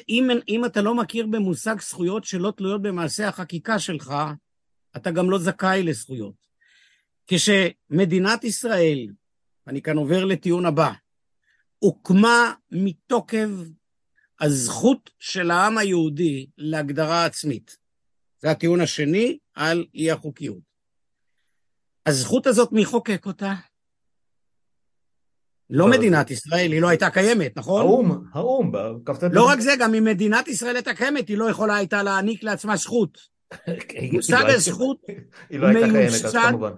אם, אם אתה לא מכיר במושג זכויות שלא תלויות במעשה החקיקה שלך, אתה גם לא זכאי לזכויות. כשמדינת ישראל, אני כאן עובר לטיעון הבא, הוקמה מתוקף הזכות של העם היהודי להגדרה עצמית. זה הטיעון השני על אי החוקיות. הזכות הזאת, מי חוקק אותה? לא מדינת ישראל, היא לא הייתה קיימת, נכון? האו"ם, האו"ם, בכ"ט... לא רק זה, גם אם מדינת ישראל הייתה קיימת, היא לא יכולה הייתה להעניק לעצמה זכות. מושג הזכות היא לא הייתה קיימת, אז מיוסד- כמובן.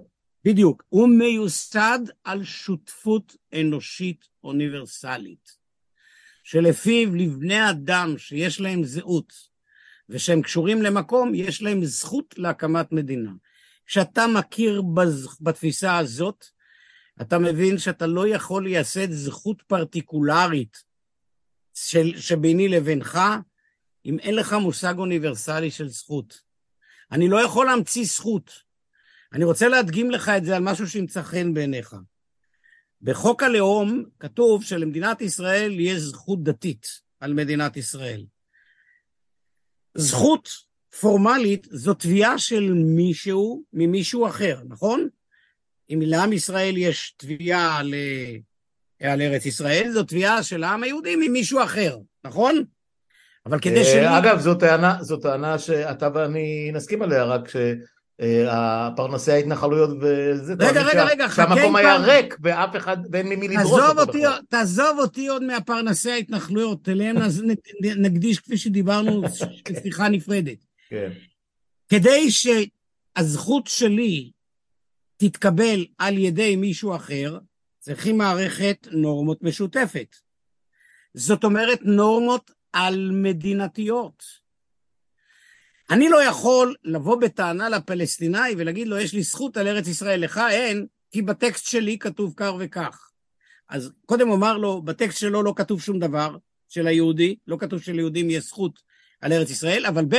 בדיוק, הוא מיוסד על שותפות אנושית אוניברסלית, שלפיו לבני אדם שיש להם זהות ושהם קשורים למקום, יש להם זכות להקמת מדינה. כשאתה מכיר בז... בתפיסה הזאת, אתה מבין שאתה לא יכול לייסד זכות פרטיקולרית של... שביני לבינך, אם אין לך מושג אוניברסלי של זכות. אני לא יכול להמציא זכות. אני רוצה להדגים לך את זה על משהו שימצא חן בעיניך. בחוק הלאום כתוב שלמדינת ישראל יש זכות דתית על מדינת ישראל. זכות פורמלית זו תביעה של מישהו ממישהו אחר, נכון? אם לעם ישראל יש תביעה ל... על ארץ ישראל, זו תביעה של העם היהודי ממישהו אחר, נכון? אבל כדי ש... אה, אגב, זו טענה, זו טענה שאתה ואני נסכים עליה, רק שהפרנסי ההתנחלויות וזה, רגע, רגע, רגע, חכה שהמקום היה. ריק ואף אחד, ואין ממי תעזוב אותו אותי, בכלל. תעזוב אותי עוד מהפרנסי ההתנחלויות, אליהם נקדיש, כפי שדיברנו, שיחה נפרדת. כן. כדי שהזכות שלי תתקבל על ידי מישהו אחר, צריכים מערכת נורמות משותפת. זאת אומרת, נורמות על מדינתיות. אני לא יכול לבוא בטענה לפלסטיני ולהגיד לו, יש לי זכות על ארץ ישראל, לך אין, כי בטקסט שלי כתוב כך וכך. אז קודם אומר לו, בטקסט שלו לא כתוב שום דבר, של היהודי, לא כתוב שליהודים יש זכות על ארץ ישראל, אבל ב',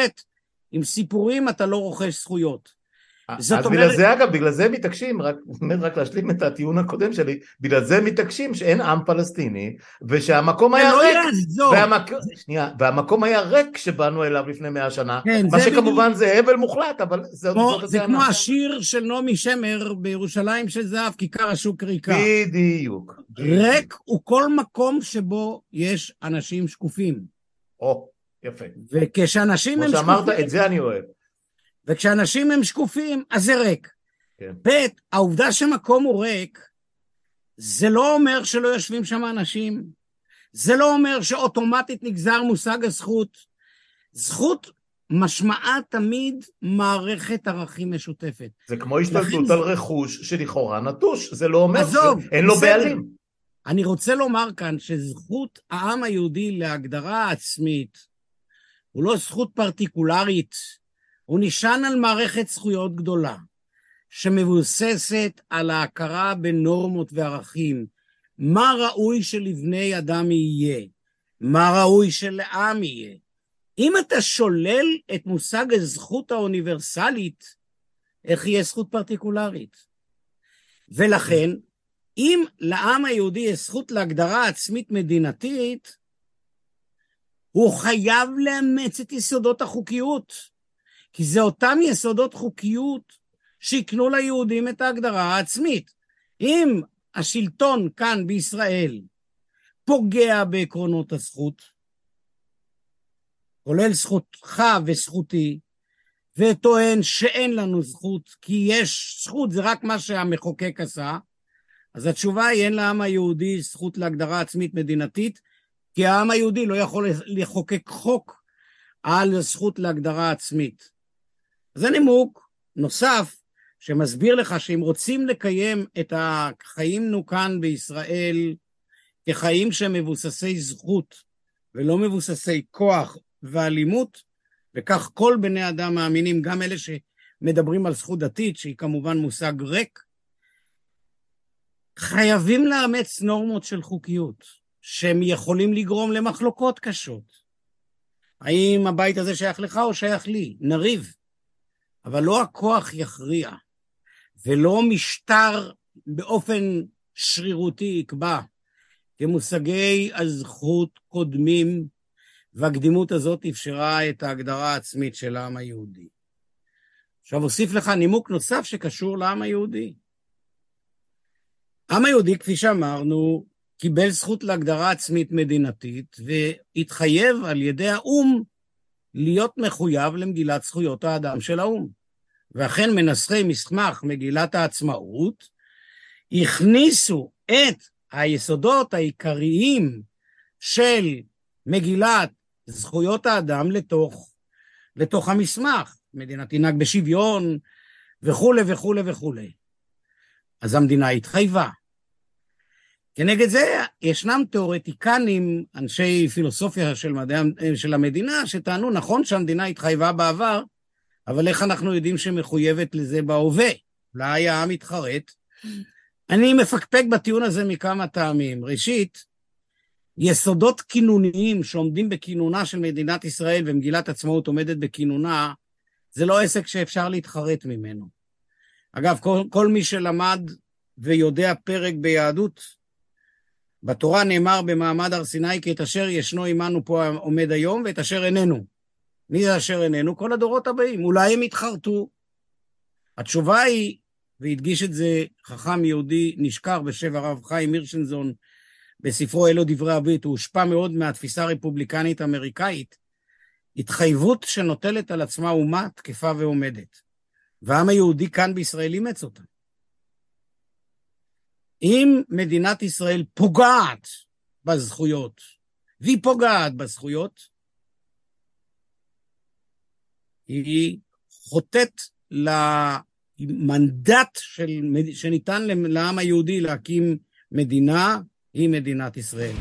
עם סיפורים אתה לא רוכש זכויות. זאת אז אומרת- בגלל זה, אגב, בגלל זה מתעקשים, רק, רק להשלים את הטיעון הקודם שלי, בגלל זה מתעקשים שאין עם פלסטיני, ושהמקום זה היה לא ריק, יעזור. והמק... שנייה, והמקום היה ריק כשבאנו אליו לפני מאה שנה, כן, מה זה שכמובן זה הבל מוחלט, אבל זה, זאת זה הטענה. כמו השיר של נעמי שמר בירושלים של זהב, כיכר השוק ריקה. בדיוק. ריק הוא כל מקום שבו יש אנשים שקופים. או, יפה. וכשאנשים כמו הם שאמרת, שקופים, את זה אני אוהב. וכשאנשים הם שקופים, אז זה ריק. כן. ב', העובדה שמקום הוא ריק, זה לא אומר שלא יושבים שם אנשים. זה לא אומר שאוטומטית נגזר מושג הזכות. זכות משמעה תמיד מערכת ערכים משותפת. זה כמו השתלטות לכן- על רכוש שלכאורה נטוש, זה לא אומר עזוב, שאין לו. בעלים. אני רוצה לומר כאן שזכות העם היהודי להגדרה עצמית הוא לא זכות פרטיקולרית, הוא נשען על מערכת זכויות גדולה, שמבוססת על ההכרה בנורמות וערכים. מה ראוי שלבני אדם יהיה? מה ראוי שלעם יהיה? אם אתה שולל את מושג הזכות האוניברסלית, איך יהיה זכות פרטיקולרית? ולכן, אם לעם היהודי יש זכות להגדרה עצמית מדינתית, הוא חייב לאמץ את יסודות החוקיות, כי זה אותם יסודות חוקיות שיקנו ליהודים את ההגדרה העצמית. אם השלטון כאן בישראל פוגע בעקרונות הזכות, כולל זכותך וזכותי, וטוען שאין לנו זכות, כי יש זכות, זה רק מה שהמחוקק עשה, אז התשובה היא אין לעם היהודי זכות להגדרה עצמית מדינתית, כי העם היהודי לא יכול לחוקק חוק על הזכות להגדרה עצמית. זה נימוק נוסף שמסביר לך שאם רוצים לקיים את החיים כאן בישראל כחיים שהם מבוססי זכות ולא מבוססי כוח ואלימות, וכך כל בני אדם מאמינים, גם אלה שמדברים על זכות דתית, שהיא כמובן מושג ריק, חייבים לאמץ נורמות של חוקיות, שהם יכולים לגרום למחלוקות קשות. האם הבית הזה שייך לך או שייך לי? נריב. אבל לא הכוח יכריע, ולא משטר באופן שרירותי יקבע, כי מושגי הזכות קודמים, והקדימות הזאת אפשרה את ההגדרה העצמית של העם היהודי. עכשיו אוסיף לך נימוק נוסף שקשור לעם היהודי. העם היהודי, כפי שאמרנו, קיבל זכות להגדרה עצמית מדינתית והתחייב על ידי האו"ם להיות מחויב למגילת זכויות האדם של האו"ם. ואכן מנסחי מסמך מגילת העצמאות הכניסו את היסודות העיקריים של מגילת זכויות האדם לתוך, לתוך המסמך. מדינה תנהג בשוויון וכולי וכולי וכולי. אז המדינה התחייבה. כנגד זה ישנם תיאורטיקנים, אנשי פילוסופיה של, מדעי, של המדינה, שטענו, נכון שהמדינה התחייבה בעבר, אבל איך אנחנו יודעים שמחויבת לזה בהווה? אולי העם יתחרט. אני מפקפק בטיעון הזה מכמה טעמים. ראשית, יסודות כינוניים שעומדים בכינונה של מדינת ישראל ומגילת עצמאות עומדת בכינונה, זה לא עסק שאפשר להתחרט ממנו. אגב, כל, כל מי שלמד ויודע פרק ביהדות, בתורה נאמר במעמד הר סיני כי את אשר ישנו עמנו פה עומד היום ואת אשר איננו. מי זה אשר איננו? כל הדורות הבאים. אולי הם יתחרטו. התשובה היא, והדגיש את זה חכם יהודי נשכר בשם הרב חיים הירשנזון בספרו אלו דברי אבית, הוא הושפע מאוד מהתפיסה הרפובליקנית האמריקאית, התחייבות שנוטלת על עצמה אומה תקפה ועומדת. והעם היהודי כאן בישראל אימץ אותה. אם מדינת ישראל פוגעת בזכויות, והיא פוגעת בזכויות, היא חוטאת למנדט של, שניתן לעם היהודי להקים מדינה, היא מדינת ישראל.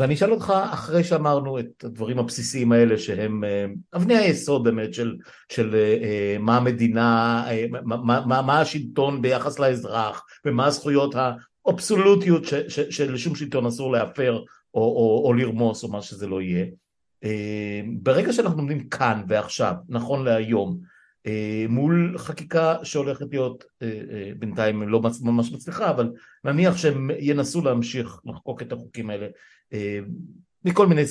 ואני אשאל אותך, אחרי שאמרנו את הדברים הבסיסיים האלה, שהם אה, אבני היסוד באמת של, של אה, מה המדינה, אה, מה, מה, מה השלטון ביחס לאזרח, ומה הזכויות האבסולוטיות ש, ש, שלשום שלטון אסור להפר או, או, או לרמוס או מה שזה לא יהיה. ברגע שאנחנו עומדים כאן ועכשיו, נכון להיום, מול חקיקה שהולכת להיות בינתיים לא ממש מצליחה, אבל נניח שהם ינסו להמשיך לחקוק את החוקים האלה מכל מיני,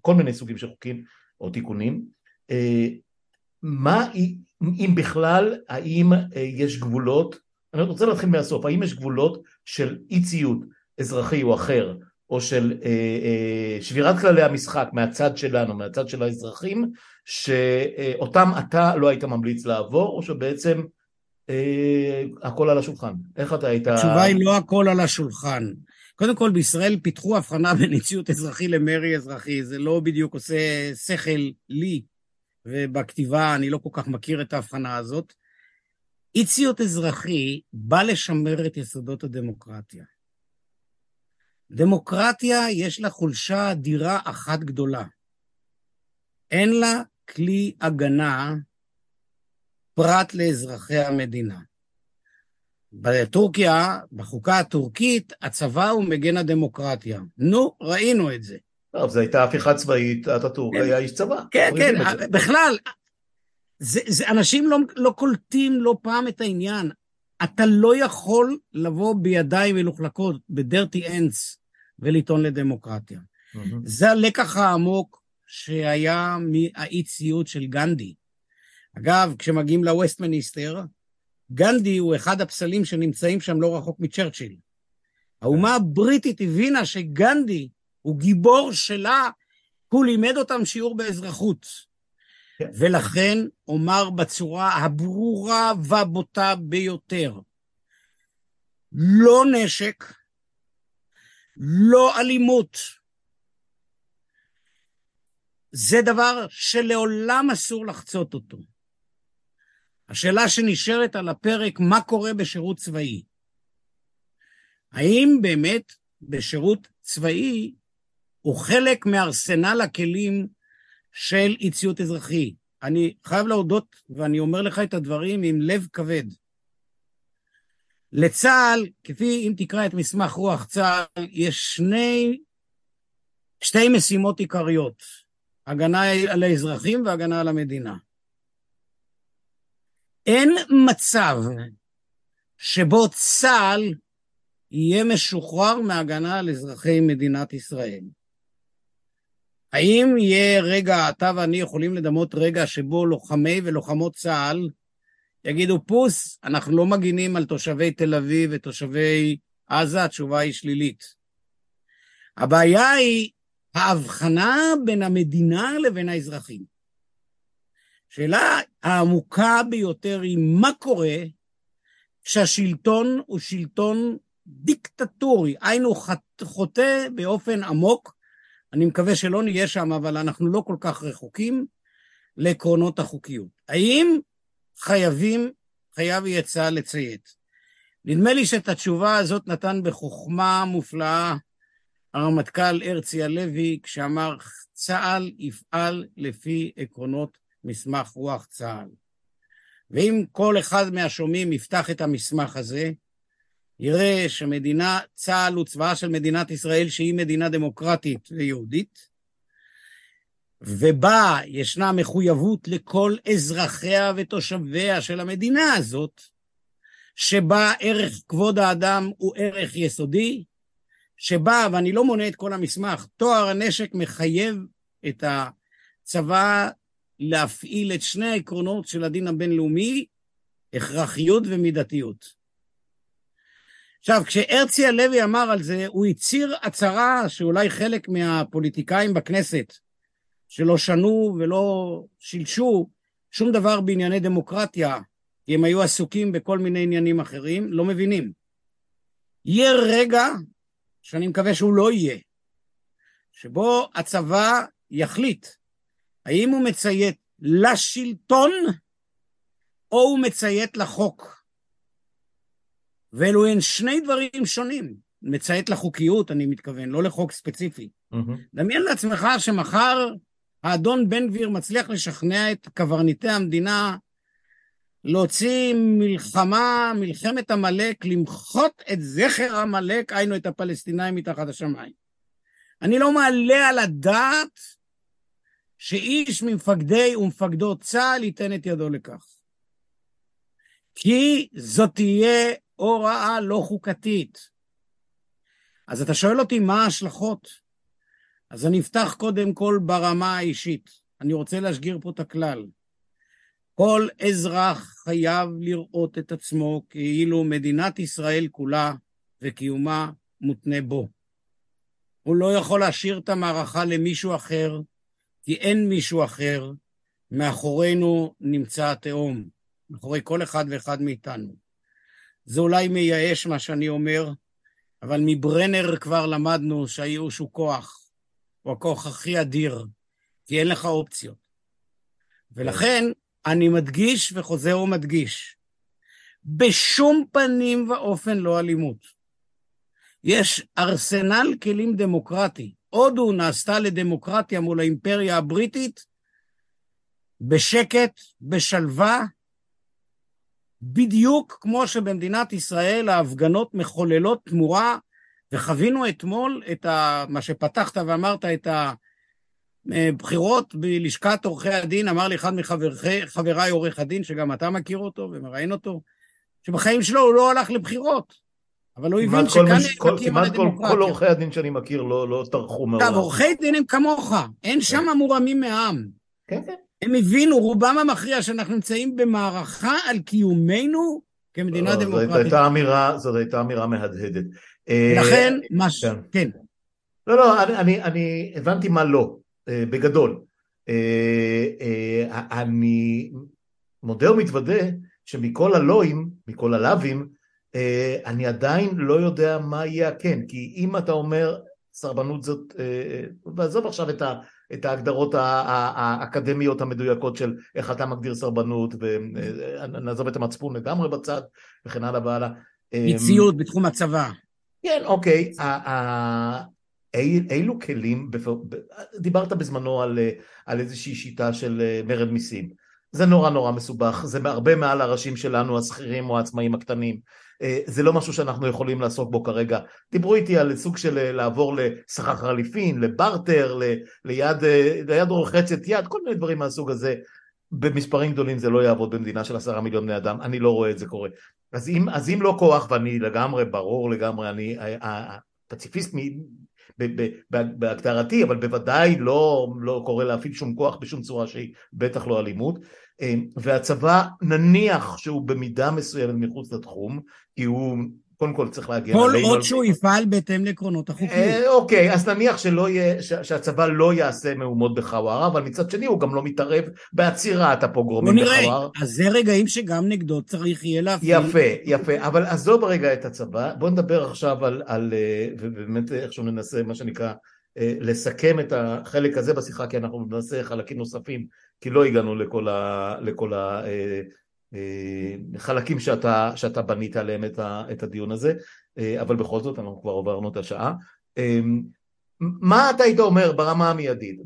כל מיני סוגים של חוקים או תיקונים. אה, מה, אם בכלל, האם אה, יש גבולות, אני רוצה להתחיל מהסוף, האם יש גבולות של אי ציות אזרחי או אחר, או של שבירת כללי המשחק מהצד שלנו, מהצד של האזרחים, שאותם אתה לא היית ממליץ לעבור, או שבעצם הכל על השולחן? איך אתה היית... התשובה היא לא הכל על השולחן. קודם כל, בישראל פיתחו הבחנה בין אי-ציות אזרחי למרי אזרחי, זה לא בדיוק עושה שכל לי, ובכתיבה אני לא כל כך מכיר את ההבחנה הזאת. אי-ציות אזרחי בא לשמר את יסודות הדמוקרטיה. דמוקרטיה יש לה חולשה אדירה אחת גדולה. אין לה כלי הגנה פרט לאזרחי המדינה. בטורקיה, בחוקה הטורקית, הצבא הוא מגן הדמוקרטיה. נו, ראינו את זה. טוב, זו הייתה הפיכה צבאית, אטאטורק כן. היה איש צבא. כן, כן, בכלל, זה, זה, אנשים לא, לא קולטים לא פעם את העניין. אתה לא יכול לבוא בידיים מלוכלכות, בדרטי אנדס, ולטעון לדמוקרטיה. Mm-hmm. זה הלקח העמוק שהיה מהאי ציות של גנדי. אגב, כשמגיעים לווסטמיניסטר, גנדי הוא אחד הפסלים שנמצאים שם לא רחוק מצ'רצ'יל. האומה הבריטית הבינה שגנדי הוא גיבור שלה, הוא לימד אותם שיעור באזרחות. כן. ולכן אומר בצורה הברורה והבוטה ביותר, לא נשק, לא אלימות. זה דבר שלעולם אסור לחצות אותו. השאלה שנשארת על הפרק, מה קורה בשירות צבאי? האם באמת בשירות צבאי הוא חלק מארסנל הכלים של אי ציות אזרחי? אני חייב להודות, ואני אומר לך את הדברים עם לב כבד. לצה"ל, כפי אם תקרא את מסמך רוח צה"ל, יש שני, שתי משימות עיקריות, הגנה על האזרחים והגנה על המדינה. אין מצב שבו צה"ל יהיה משוחרר מהגנה על אזרחי מדינת ישראל. האם יהיה רגע, אתה ואני יכולים לדמות רגע שבו לוחמי ולוחמות צה"ל יגידו, פוס, אנחנו לא מגינים על תושבי תל אביב ותושבי עזה? התשובה היא שלילית. הבעיה היא ההבחנה בין המדינה לבין האזרחים. השאלה העמוקה ביותר היא מה קורה שהשלטון הוא שלטון דיקטטורי, היינו חוטא באופן עמוק, אני מקווה שלא נהיה שם, אבל אנחנו לא כל כך רחוקים, לעקרונות החוקיות. האם חייבים, חייב יהיה צה"ל לציית? נדמה לי שאת התשובה הזאת נתן בחוכמה מופלאה הרמטכ"ל הרצי הלוי, כשאמר צה"ל יפעל לפי עקרונות מסמך רוח צה"ל. ואם כל אחד מהשומעים יפתח את המסמך הזה, יראה שמדינה, צה"ל הוא צבאה של מדינת ישראל שהיא מדינה דמוקרטית ויהודית, ובה ישנה מחויבות לכל אזרחיה ותושביה של המדינה הזאת, שבה ערך כבוד האדם הוא ערך יסודי, שבה, ואני לא מונה את כל המסמך, טוהר הנשק מחייב את הצבא להפעיל את שני העקרונות של הדין הבינלאומי, הכרחיות ומידתיות. עכשיו, כשהרצי הלוי אמר על זה, הוא הצהיר הצהרה שאולי חלק מהפוליטיקאים בכנסת, שלא שנו ולא שילשו שום דבר בענייני דמוקרטיה, כי הם היו עסוקים בכל מיני עניינים אחרים, לא מבינים. יהיה רגע, שאני מקווה שהוא לא יהיה, שבו הצבא יחליט האם הוא מציית לשלטון או הוא מציית לחוק. ואלו הן שני דברים שונים. מציית לחוקיות, אני מתכוון, לא לחוק ספציפי. Mm-hmm. דמיין לעצמך שמחר האדון בן גביר מצליח לשכנע את קברניטי המדינה להוציא מלחמה, מלחמת עמלק, למחות את זכר עמלק, היינו את הפלסטינאים מתחת השמיים. אני לא מעלה על הדעת שאיש ממפקדי ומפקדות צה"ל ייתן את ידו לכך. כי זאת תהיה הוראה לא חוקתית. אז אתה שואל אותי מה ההשלכות? אז אני אפתח קודם כל ברמה האישית. אני רוצה להשגיר פה את הכלל. כל אזרח חייב לראות את עצמו כאילו מדינת ישראל כולה וקיומה מותנה בו. הוא לא יכול להשאיר את המערכה למישהו אחר, כי אין מישהו אחר, מאחורינו נמצא התהום, מאחורי כל אחד ואחד מאיתנו. זה אולי מייאש מה שאני אומר, אבל מברנר כבר למדנו שהייאוש הוא כוח, הוא הכוח הכי אדיר, כי אין לך אופציות. ולכן אני מדגיש וחוזר ומדגיש, בשום פנים ואופן לא אלימות. יש ארסנל כלים דמוקרטי. הודו נעשתה לדמוקרטיה מול האימפריה הבריטית בשקט, בשלווה, בדיוק כמו שבמדינת ישראל ההפגנות מחוללות תמורה, וחווינו אתמול את ה, מה שפתחת ואמרת, את הבחירות בלשכת עורכי הדין, אמר לי אחד מחבריי עורך הדין, שגם אתה מכיר אותו ומראיין אותו, שבחיים שלו הוא לא הלך לבחירות. אבל הוא הבין שכאן נאבקים על הדמוקרטיה. כמעט כל עורכי הדין שאני מכיר לא, לא טרחו מעולם. טוב, עורכי דין הם כמוך, אין כן. שם מורמים מעם. כן, כן. הם הבינו, רובם המכריע, שאנחנו נמצאים במערכה על קיומנו כמדינה לא, דמוקרטית. זאת הייתה אמירה, זאת הייתה אמירה מהדהדת. לכן, אה, מה ש... כן. כן. לא, לא, אני, אני, אני הבנתי מה לא, אה, בגדול. אה, אני מודה ומתוודה שמכל הלואים, מכל הלאווים, אני עדיין לא יודע מה יהיה הכן, כי אם אתה אומר סרבנות זאת, ועזוב עכשיו את ה... את ההגדרות האקדמיות המדויקות של איך אתה מגדיר סרבנות ונעזוב את המצפון לגמרי בצד וכן הלאה והלאה. מציאות בתחום הצבא. כן, אוקיי. אילו כלים, דיברת בזמנו על, על איזושהי שיטה של מרד מיסים. זה נורא נורא מסובך, זה הרבה מעל הראשים שלנו, השכירים או העצמאים הקטנים. אה, זה לא משהו שאנחנו יכולים לעסוק בו כרגע. דיברו איתי על סוג של אה, לעבור לשכר חליפין, לברטר, ליד, אה, ליד רוחצת יד, כל מיני דברים מהסוג הזה. במספרים גדולים זה לא יעבוד במדינה של עשרה מיליון בני אדם, אני לא רואה את זה קורה. אז אם, אז אם לא כוח, ואני לגמרי, ברור לגמרי, אני פציפיסט בהגדרתי, אבל בוודאי לא, לא קורא להפעיל שום כוח בשום צורה שהיא, בטח לא אלימות. והצבא נניח שהוא במידה מסוימת מחוץ לתחום, כי הוא קודם כל צריך להגן כל. עוד שהוא יפעל בהתאם לעקרונות החוקיות. אה, אוקיי, אז נניח שלא יהיה, שהצבא לא יעשה מהומות בחווארה, אבל מצד שני הוא גם לא מתערב בעצירת בוא הפוגרומים נראה, בחווארה. אז זה רגעים שגם נגדו צריך יהיה להפעיל. יפה, יפה, אבל עזוב רגע את הצבא, בוא נדבר עכשיו על, על אה, ובאמת איכשהו ננסה מה שנקרא לסכם את החלק הזה בשיחה, כי אנחנו ננסה חלקים נוספים, כי לא הגענו לכל, ה, לכל החלקים שאתה, שאתה בנית עליהם את, ה, את הדיון הזה, אה, אבל בכל זאת אנחנו כבר עברנו את השעה. אה, מה אתה היית אומר ברמה המיידית,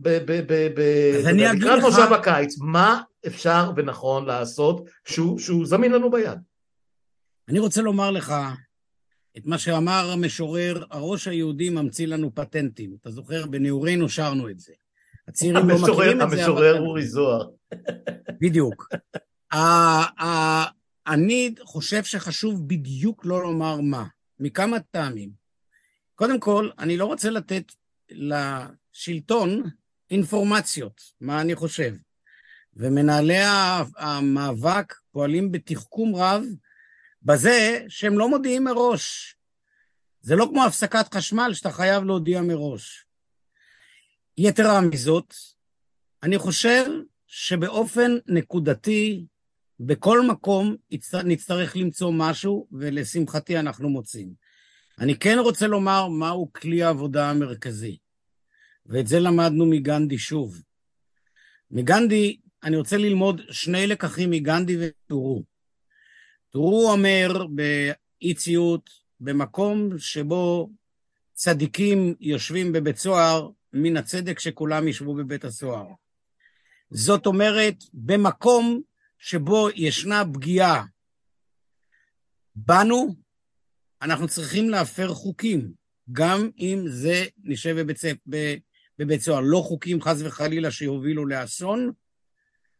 לקראת מושב הקיץ, מה אפשר ונכון לעשות שהוא, שהוא זמין לנו ביד? אני רוצה לומר לך את מה שאמר המשורר, הראש היהודי ממציא לנו פטנטים. אתה זוכר? בנעורינו שרנו את זה. הצעירים לא מכירים את זה, המשורר אבל... אורי זוהר. בדיוק. אני חושב שחשוב בדיוק לא לומר מה, מכמה טעמים. קודם כל, אני לא רוצה לתת לשלטון אינפורמציות, מה אני חושב. ומנהלי המאבק פועלים בתחכום רב בזה שהם לא מודיעים מראש. זה לא כמו הפסקת חשמל שאתה חייב להודיע מראש. יתרה מזאת, אני חושב שבאופן נקודתי, בכל מקום נצטרך למצוא משהו, ולשמחתי אנחנו מוצאים. אני כן רוצה לומר מהו כלי העבודה המרכזי, ואת זה למדנו מגנדי שוב. מגנדי, אני רוצה ללמוד שני לקחים מגנדי וטורו. טורו אומר באי ציות, במקום שבו צדיקים יושבים בבית סוהר, מן הצדק שכולם ישבו בבית הסוהר. זאת אומרת, במקום שבו ישנה פגיעה בנו, אנחנו צריכים להפר חוקים, גם אם זה נשב בבית, בבית סוהר. לא חוקים, חס וחלילה, שיובילו לאסון,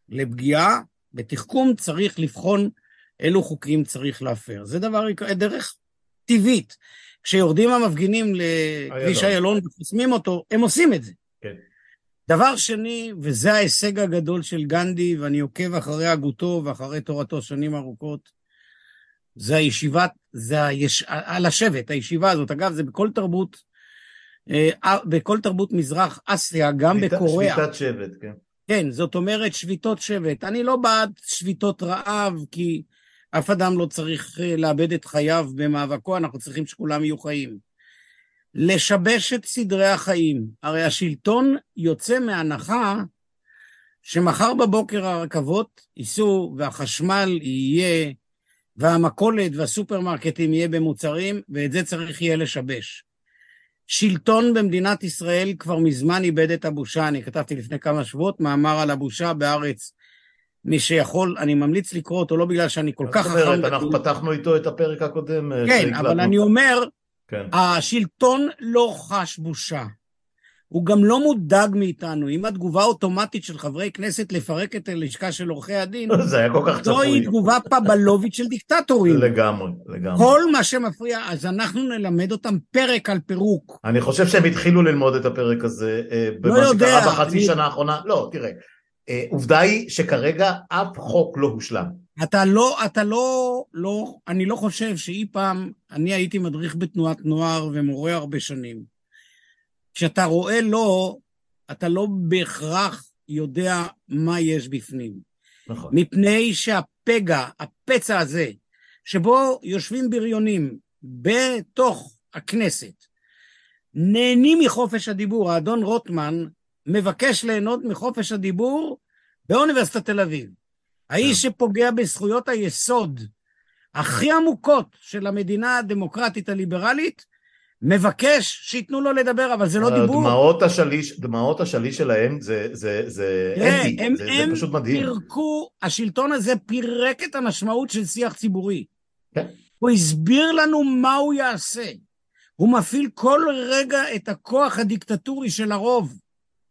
לפגיעה. בתחכום צריך לבחון אילו חוקים צריך להפר. זה דבר, דרך טבעית. כשיורדים המפגינים לכביש איילון. וחוסמים אותו, הם עושים את זה. כן. דבר שני, וזה ההישג הגדול של גנדי, ואני עוקב אחרי הגותו ואחרי תורתו שנים ארוכות, זה הישיבת, זה היש... על השבט, הישיבה הזאת. אגב, זה בכל תרבות, אה, בכל תרבות מזרח אסיה, גם שביתה- בקוריאה. שביתת שבט, כן. כן, זאת אומרת שביתות שבט. אני לא בעד שביתות רעב, כי אף אדם לא צריך אה, לאבד את חייו במאבקו, אנחנו צריכים שכולם יהיו חיים. לשבש את סדרי החיים. הרי השלטון יוצא מהנחה שמחר בבוקר הרכבות ייסעו והחשמל יהיה, והמכולת והסופרמרקטים יהיה במוצרים, ואת זה צריך יהיה לשבש. שלטון במדינת ישראל כבר מזמן איבד את הבושה. אני כתבתי לפני כמה שבועות מאמר על הבושה בארץ. מי שיכול, אני ממליץ לקרוא אותו, לא בגלל שאני כל כך זאת חכם. אומרת, אנחנו פתחנו איתו את הפרק הקודם. אה, כן. אבל אני אומר, כן. השלטון לא חש בושה. הוא גם לא מודאג מאיתנו. אם התגובה האוטומטית של חברי כנסת לפרק את הלשכה של עורכי הדין, זה היה כל כך זוהי צפוי. תגובה פבלובית של דיקטטורים. לגמרי, לגמרי. כל מה שמפריע, אז אנחנו נלמד אותם פרק על פירוק. אני חושב שהם התחילו ללמוד את הפרק הזה אה, במה לא יודע, שקרה בחצי אני- שנה האחרונה. לא, תראה, אה, עובדה היא שכרגע אף חוק לא הושלם. אתה לא, אתה לא, לא, אני לא חושב שאי פעם, אני הייתי מדריך בתנועת נוער ומורה הרבה שנים. כשאתה רואה לא, אתה לא בהכרח יודע מה יש בפנים. נכון. מפני שהפגע, הפצע הזה, שבו יושבים בריונים בתוך הכנסת, נהנים מחופש הדיבור. האדון רוטמן מבקש ליהנות מחופש הדיבור באוניברסיטת תל אביב. האיש שפוגע בזכויות היסוד הכי עמוקות של המדינה הדמוקרטית הליברלית, מבקש שייתנו לו לדבר, אבל זה לא דיבור. דמעות השליש, דמעות השליש שלהם זה, זה, זה אנטי, הם, זה, זה הם פשוט מדהים. פירקו, השלטון הזה פירק את המשמעות של שיח ציבורי. כן. הוא הסביר לנו מה הוא יעשה. הוא מפעיל כל רגע את הכוח הדיקטטורי של הרוב.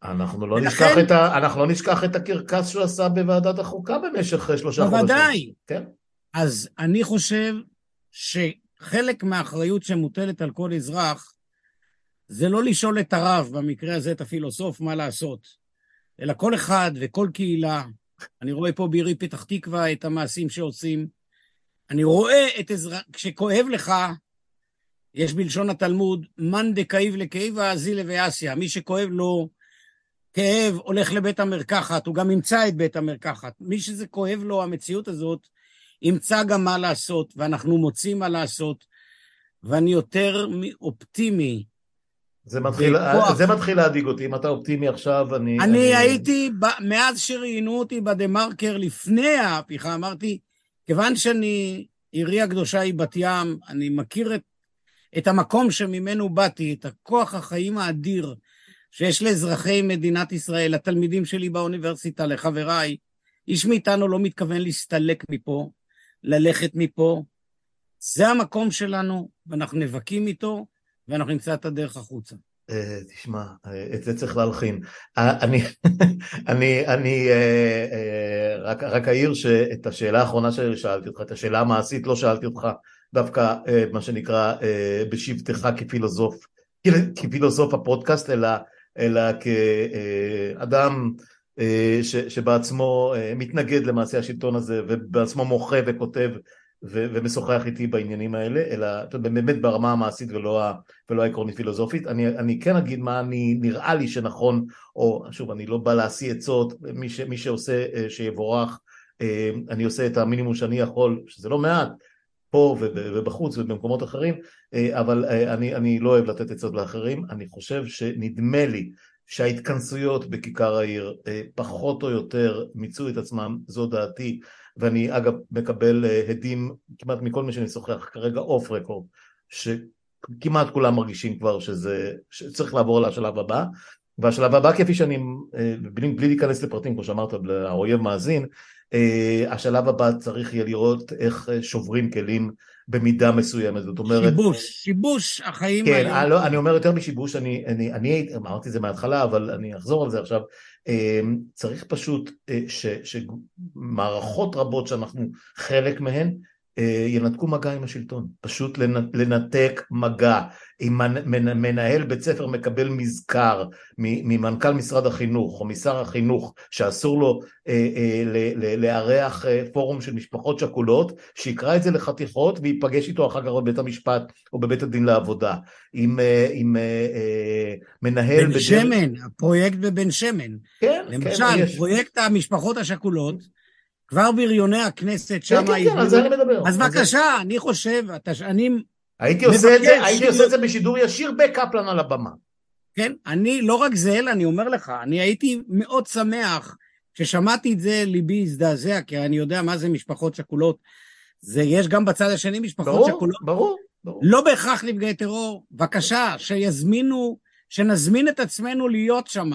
אנחנו לא, ולכן- נשכח את ה, אנחנו לא נשכח את הקרקס שהוא עשה בוועדת החוקה במשך אה, שלושה חודשים. בוודאי. כן. אז אני חושב שחלק מהאחריות שמוטלת על כל אזרח זה לא לשאול את הרב, במקרה הזה את הפילוסוף, מה לעשות, אלא כל אחד וכל קהילה. אני רואה פה בעירי פתח תקווה את המעשים שעושים. אני רואה את אזרח... כשכואב לך, יש בלשון התלמוד, מאן דכאיב לכאיבה, זילה ואסיה. מי שכואב לו כאב, הולך לבית המרקחת, הוא גם ימצא את בית המרקחת. מי שזה כואב לו, המציאות הזאת, ימצא גם מה לעשות, ואנחנו מוצאים מה לעשות, ואני יותר אופטימי. זה מתחיל, זה מתחיל להדאיג אותי, אם אתה אופטימי עכשיו, אני... אני, אני... הייתי, מאז שראיינו אותי בדה-מרקר לפני ההפיכה, אמרתי, כיוון שאני, עירי הקדושה היא בת ים, אני מכיר את, את המקום שממנו באתי, את הכוח החיים האדיר שיש לאזרחי מדינת ישראל, לתלמידים שלי באוניברסיטה, לחבריי. איש מאיתנו לא מתכוון להסתלק מפה, ללכת מפה. זה המקום שלנו, ואנחנו נאבקים איתו, ואנחנו נמצא את הדרך החוצה. אה, תשמע, אה, את זה צריך להלחין. אה, אני, אני, אני רק, רק אעיר שאת השאלה האחרונה ששאלתי אותך, את השאלה המעשית לא שאלתי אותך דווקא מה שנקרא בשבתך כפילוסוף, כפילוסוף הפודקאסט, אלא, אלא כאדם ש, שבעצמו מתנגד למעשה השלטון הזה ובעצמו מוחה וכותב ו- ומשוחח איתי בעניינים האלה, אלא באמת ברמה המעשית ולא, ולא העקרונית פילוסופית. אני, אני כן אגיד מה אני, נראה לי שנכון, או שוב, אני לא בא להשיא עצות, מי, ש- מי שעושה אה, שיבורך, אה, אני עושה את המינימום שאני יכול, שזה לא מעט, פה ובחוץ ובמקומות אחרים, אה, אבל אני, אני לא אוהב לתת עצות לאחרים, אני חושב שנדמה לי שההתכנסויות בכיכר העיר פחות או יותר מיצו את עצמם, זו דעתי, ואני אגב מקבל אה, הדים כמעט מכל מי שאני שוחח כרגע אוף רקורד, שכמעט כולם מרגישים כבר שזה, שצריך לעבור לשלב הבא, והשלב הבא כפי שאני, אה, בלי, בלי להיכנס לפרטים כמו שאמרת, האויב מאזין, אה, השלב הבא צריך יהיה לראות איך שוברים כלים במידה מסוימת, זאת אומרת... שיבוש, שיבוש החיים כן, היום. לא, אני אומר יותר משיבוש, אני, אני, אני אמרתי את זה מההתחלה, אבל אני אחזור על זה עכשיו, אמ, צריך פשוט אה, ש, שמערכות רבות שאנחנו חלק מהן ינתקו מגע עם השלטון, פשוט לנתק מגע. אם מנהל בית ספר מקבל מזכר ממנכ"ל משרד החינוך או משר החינוך שאסור לו אה, לארח פורום של משפחות שכולות, שיקרא את זה לחתיכות וייפגש איתו אחר כך בבית המשפט או בבית הדין לעבודה. אם, אם מנהל... בן בדרך... שמן, הפרויקט בבן שמן. כן, למשל, כן. למשל, פרויקט המשפחות השכולות, כבר בריוני הכנסת שם... כן, כן, כן, על זה אני מדבר. אז בבקשה, אני חושב, אני... הייתי עושה את זה, הייתי עושה את זה בשידור ישיר בקפלן על הבמה. כן, אני, לא רק זה, אלא אני אומר לך, אני הייתי מאוד שמח כששמעתי את זה, ליבי הזדעזע, כי אני יודע מה זה משפחות שכולות. זה, יש גם בצד השני משפחות ברור, שכולות. ברור, ברור. לא בהכרח נפגעי טרור. בבקשה, שיזמינו, שנזמין את עצמנו להיות שם.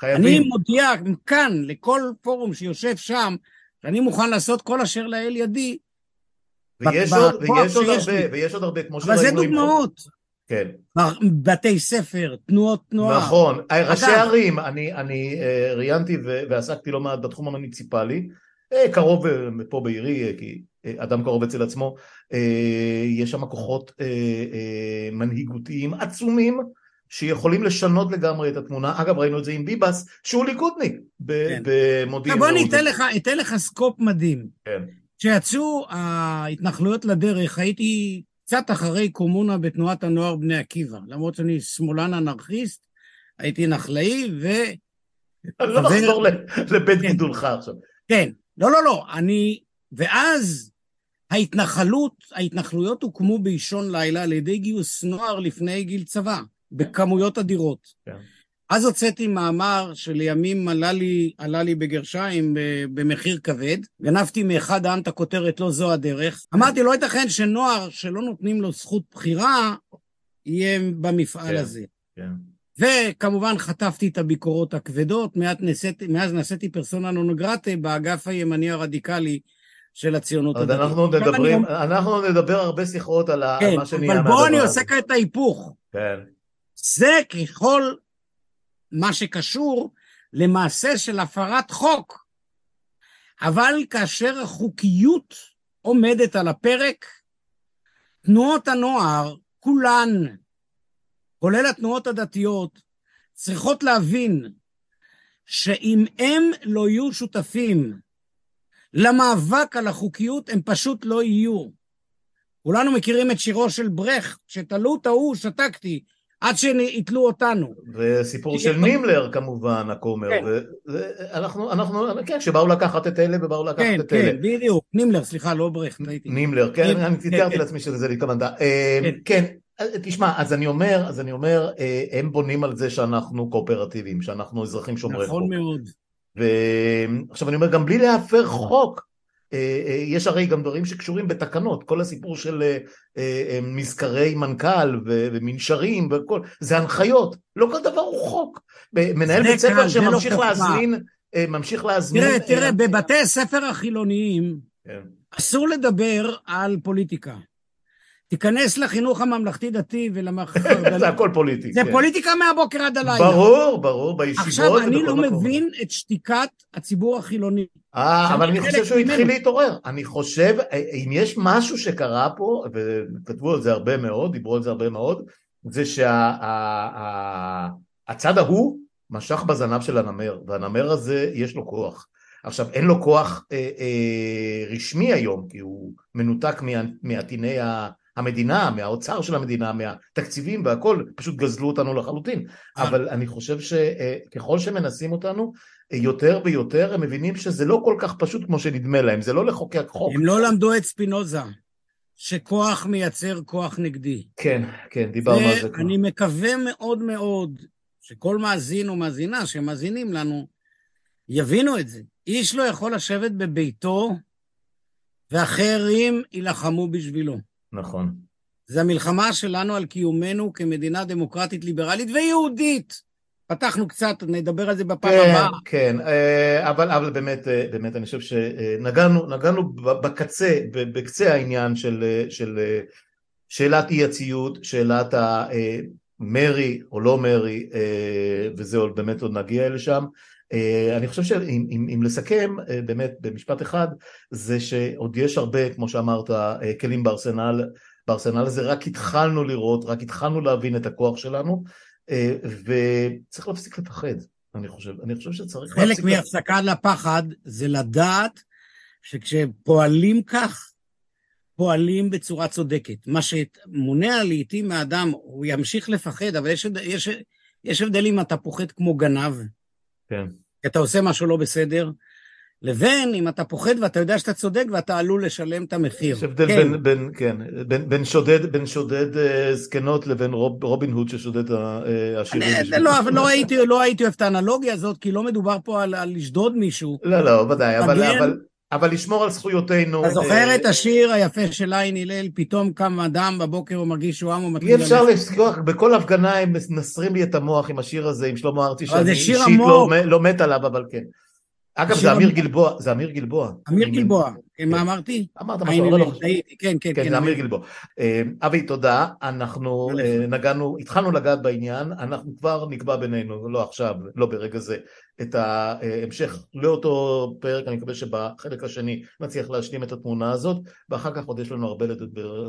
חייבים. אני מודיע כאן לכל פורום שיושב שם, שאני מוכן לעשות כל אשר לאל ידי. ויש, עוד, ויש, עוד הרבה, ויש עוד הרבה, כמו שראינו. אבל זה דוגמאות. כן. בתי ספר, תנועות תנועה. נכון. אגב, ראשי ערים, אני, אני uh, ראיינתי ועסקתי לא מעט בתחום המוניציפלי, uh, קרוב פה בעירי, כי אדם קרוב אצל עצמו, יש שם כוחות מנהיגותיים עצומים, שיכולים לשנות לגמרי את התמונה. אגב, ראינו את זה עם ביבס, שהוא ליכודניק כן. במודיעין. בוא אני אתן לך, אתן לך סקופ מדהים. כן. כשיצאו ההתנחלויות לדרך, הייתי קצת אחרי קומונה בתנועת הנוער בני עקיבא. למרות שאני שמאלן אנרכיסט, הייתי נחלאי ו... לא נחזור לבית כן. גידולך עכשיו. כן. לא, לא, לא. אני... ואז ההתנחלות, ההתנחלויות הוקמו באישון לילה על ידי גיוס נוער לפני גיל צבא. בכמויות אדירות. כן. אז הוצאתי מאמר שלימים עלה לי, עלה לי בגרשיים במחיר כבד, גנבתי מאחד העם את הכותרת לא זו הדרך. אמרתי, לא ייתכן שנוער שלא נותנים לו זכות בחירה, יהיה במפעל כן, הזה. כן. וכמובן חטפתי את הביקורות הכבדות, נעשיתי, מאז נעשיתי פרסונה נונגרטה באגף הימני הרדיקלי של הציונות הדתית. אנחנו נדברים, אני... אנחנו נדבר הרבה שיחות על כן, מה שנהיה מהדבר הזה. אבל בואו אני עושה כאן את ההיפוך. כן. זה ככל מה שקשור למעשה של הפרת חוק. אבל כאשר החוקיות עומדת על הפרק, תנועות הנוער, כולן, כולל התנועות הדתיות, צריכות להבין שאם הם לא יהיו שותפים למאבק על החוקיות, הם פשוט לא יהיו. כולנו מכירים את שירו של ברכט, שתלו את ההוא, שתקתי, עד שיתלו אותנו. וסיפור של נימלר כמובן, הכומר. כן. אנחנו, אנחנו, כן, שבאו לקחת את אלה ובאו לקחת כן, את אלה. כן, בדיוק, נימלר, סליחה, לא ברכט, הייתי. נימלר, כן, כן, אני כן, ציטרתי כן. לעצמי שזה התכוונת. אה, כן. כן, אה, תשמע, אז אני אומר, אז אני אומר, אה, הם בונים על זה שאנחנו קואופרטיביים, שאנחנו אזרחים שומרי חוק. נכון מאוד. ועכשיו אני אומר, גם בלי להפר חוק, יש הרי גם דברים שקשורים בתקנות, כל הסיפור של אה, אה, מזכרי מנכ"ל ומנשרים וכל, זה הנחיות, לא כל דבר הוא חוק. מנהל בית ספר לא שממשיך חוכמה. להזמין, אה, ממשיך להזמין... תראה, אה, תראה, בבתי הספר החילוניים כן. אסור לדבר על פוליטיקה. תיכנס לחינוך הממלכתי-דתי ולמערכת זה החרד"לית. הכל פוליטי. זה כן. פוליטיקה מהבוקר עד הלילה. ברור, ברור, בישיבות עכשיו, אני לא מקום. מבין את שתיקת הציבור החילוני. אה, אבל אני חושב שהוא התחיל. להתעורר. אני חושב, אה, אם יש משהו שקרה פה, וכתבו על זה הרבה מאוד, דיברו על זה הרבה מאוד, זה שהצד ההוא משך בזנב של הנמר, והנמר הזה יש לו כוח. עכשיו, אין לו כוח אה, אה, רשמי היום, כי הוא מנותק מעטיני ה- המדינה, מהאוצר של המדינה, מהתקציבים והכל, פשוט גזלו אותנו לחלוטין. אה. אבל אני חושב שככל שמנסים אותנו, יותר ויותר הם מבינים שזה לא כל כך פשוט כמו שנדמה להם, זה לא לחוקק חוק. הם לא למדו את ספינוזה, שכוח מייצר כוח נגדי. כן, כן, דיברנו על זה כבר. ואני מקווה מאוד מאוד שכל מאזין או מאזינה שמאזינים לנו יבינו את זה. איש לא יכול לשבת בביתו ואחרים יילחמו בשבילו. נכון. זה המלחמה שלנו על קיומנו כמדינה דמוקרטית ליברלית ויהודית. פתחנו קצת, נדבר על זה בפעם כן, הבאה. כן, אה, אבל, אבל באמת, אה, באמת אני חושב שנגענו נגענו בקצה, בקצה העניין של, אה, של שאלת אי הציות, שאלת המרי או לא מרי, וזה עוד באמת עוד נגיע לשם. אה, אני חושב שאם אם, אם לסכם אה, באמת במשפט אחד, זה שעוד יש הרבה, כמו שאמרת, אה, כלים בארסנל, בארסנל הזה רק התחלנו לראות, רק התחלנו להבין את הכוח שלנו, וצריך להפסיק לפחד, אני חושב. אני חושב שצריך חלק להפסיק... מהפסקה לפחד זה לדעת שכשפועלים כך, פועלים בצורה צודקת. מה שמונע לעיתים מהאדם, הוא ימשיך לפחד, אבל יש, יש, יש הבדל אם אתה פוחד כמו גנב, כן. כי אתה עושה משהו לא בסדר, לבין אם אתה פוחד ואתה יודע שאתה צודק ואתה עלול לשלם את המחיר. יש הבדל כן. בין, בין, כן, בין, בין שודד, בין שודד אה, זקנות לבין רוב, רובין הוד ששודד ה- אה. אני- בשביל- לא, אבל לא הייתי, לא הייתי אוהב את האנלוגיה הזאת, כי לא מדובר פה על, על לשדוד מישהו. לא, לא, ודאי, אבל. אבל, אבל לשמור על זכויותינו. אתה זוכר אה, את השיר היפה של עין הלל, פתאום קם אדם בבוקר הוא מרגיש שהוא עם אי ומתחיל אפשר ללכת. לשכוח, בכל הפגנה הם מנסרים לי את המוח עם השיר הזה, עם שלמה ארצי, שאני אישית לא. לא מת עליו, אבל כן. אגב, זה אמיר. גלבוע, זה אמיר גלבוע. אמיר גלבוע, כן, מה אמרתי? אמרת משהו, לא. טעיתי, כן, כן, כן, כן. זה אמיר. גלבוע. אה, אבי, תודה. אנחנו אה. נגענו, התחלנו לגעת בעניין, אנחנו כבר נקבע בינינו, לא עכשיו, לא ברגע זה, את ההמשך לאותו פרק, אני מקווה שבחלק השני נצליח להשלים את התמונה הזאת, ואחר כך עוד יש לנו הרבה לדבר,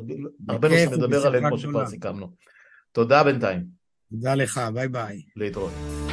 הרבה נושאים לדבר עליהם, כמו שכבר. סיכמנו. תודה בינתיים, תודה לך, ביי ביי. להתראות.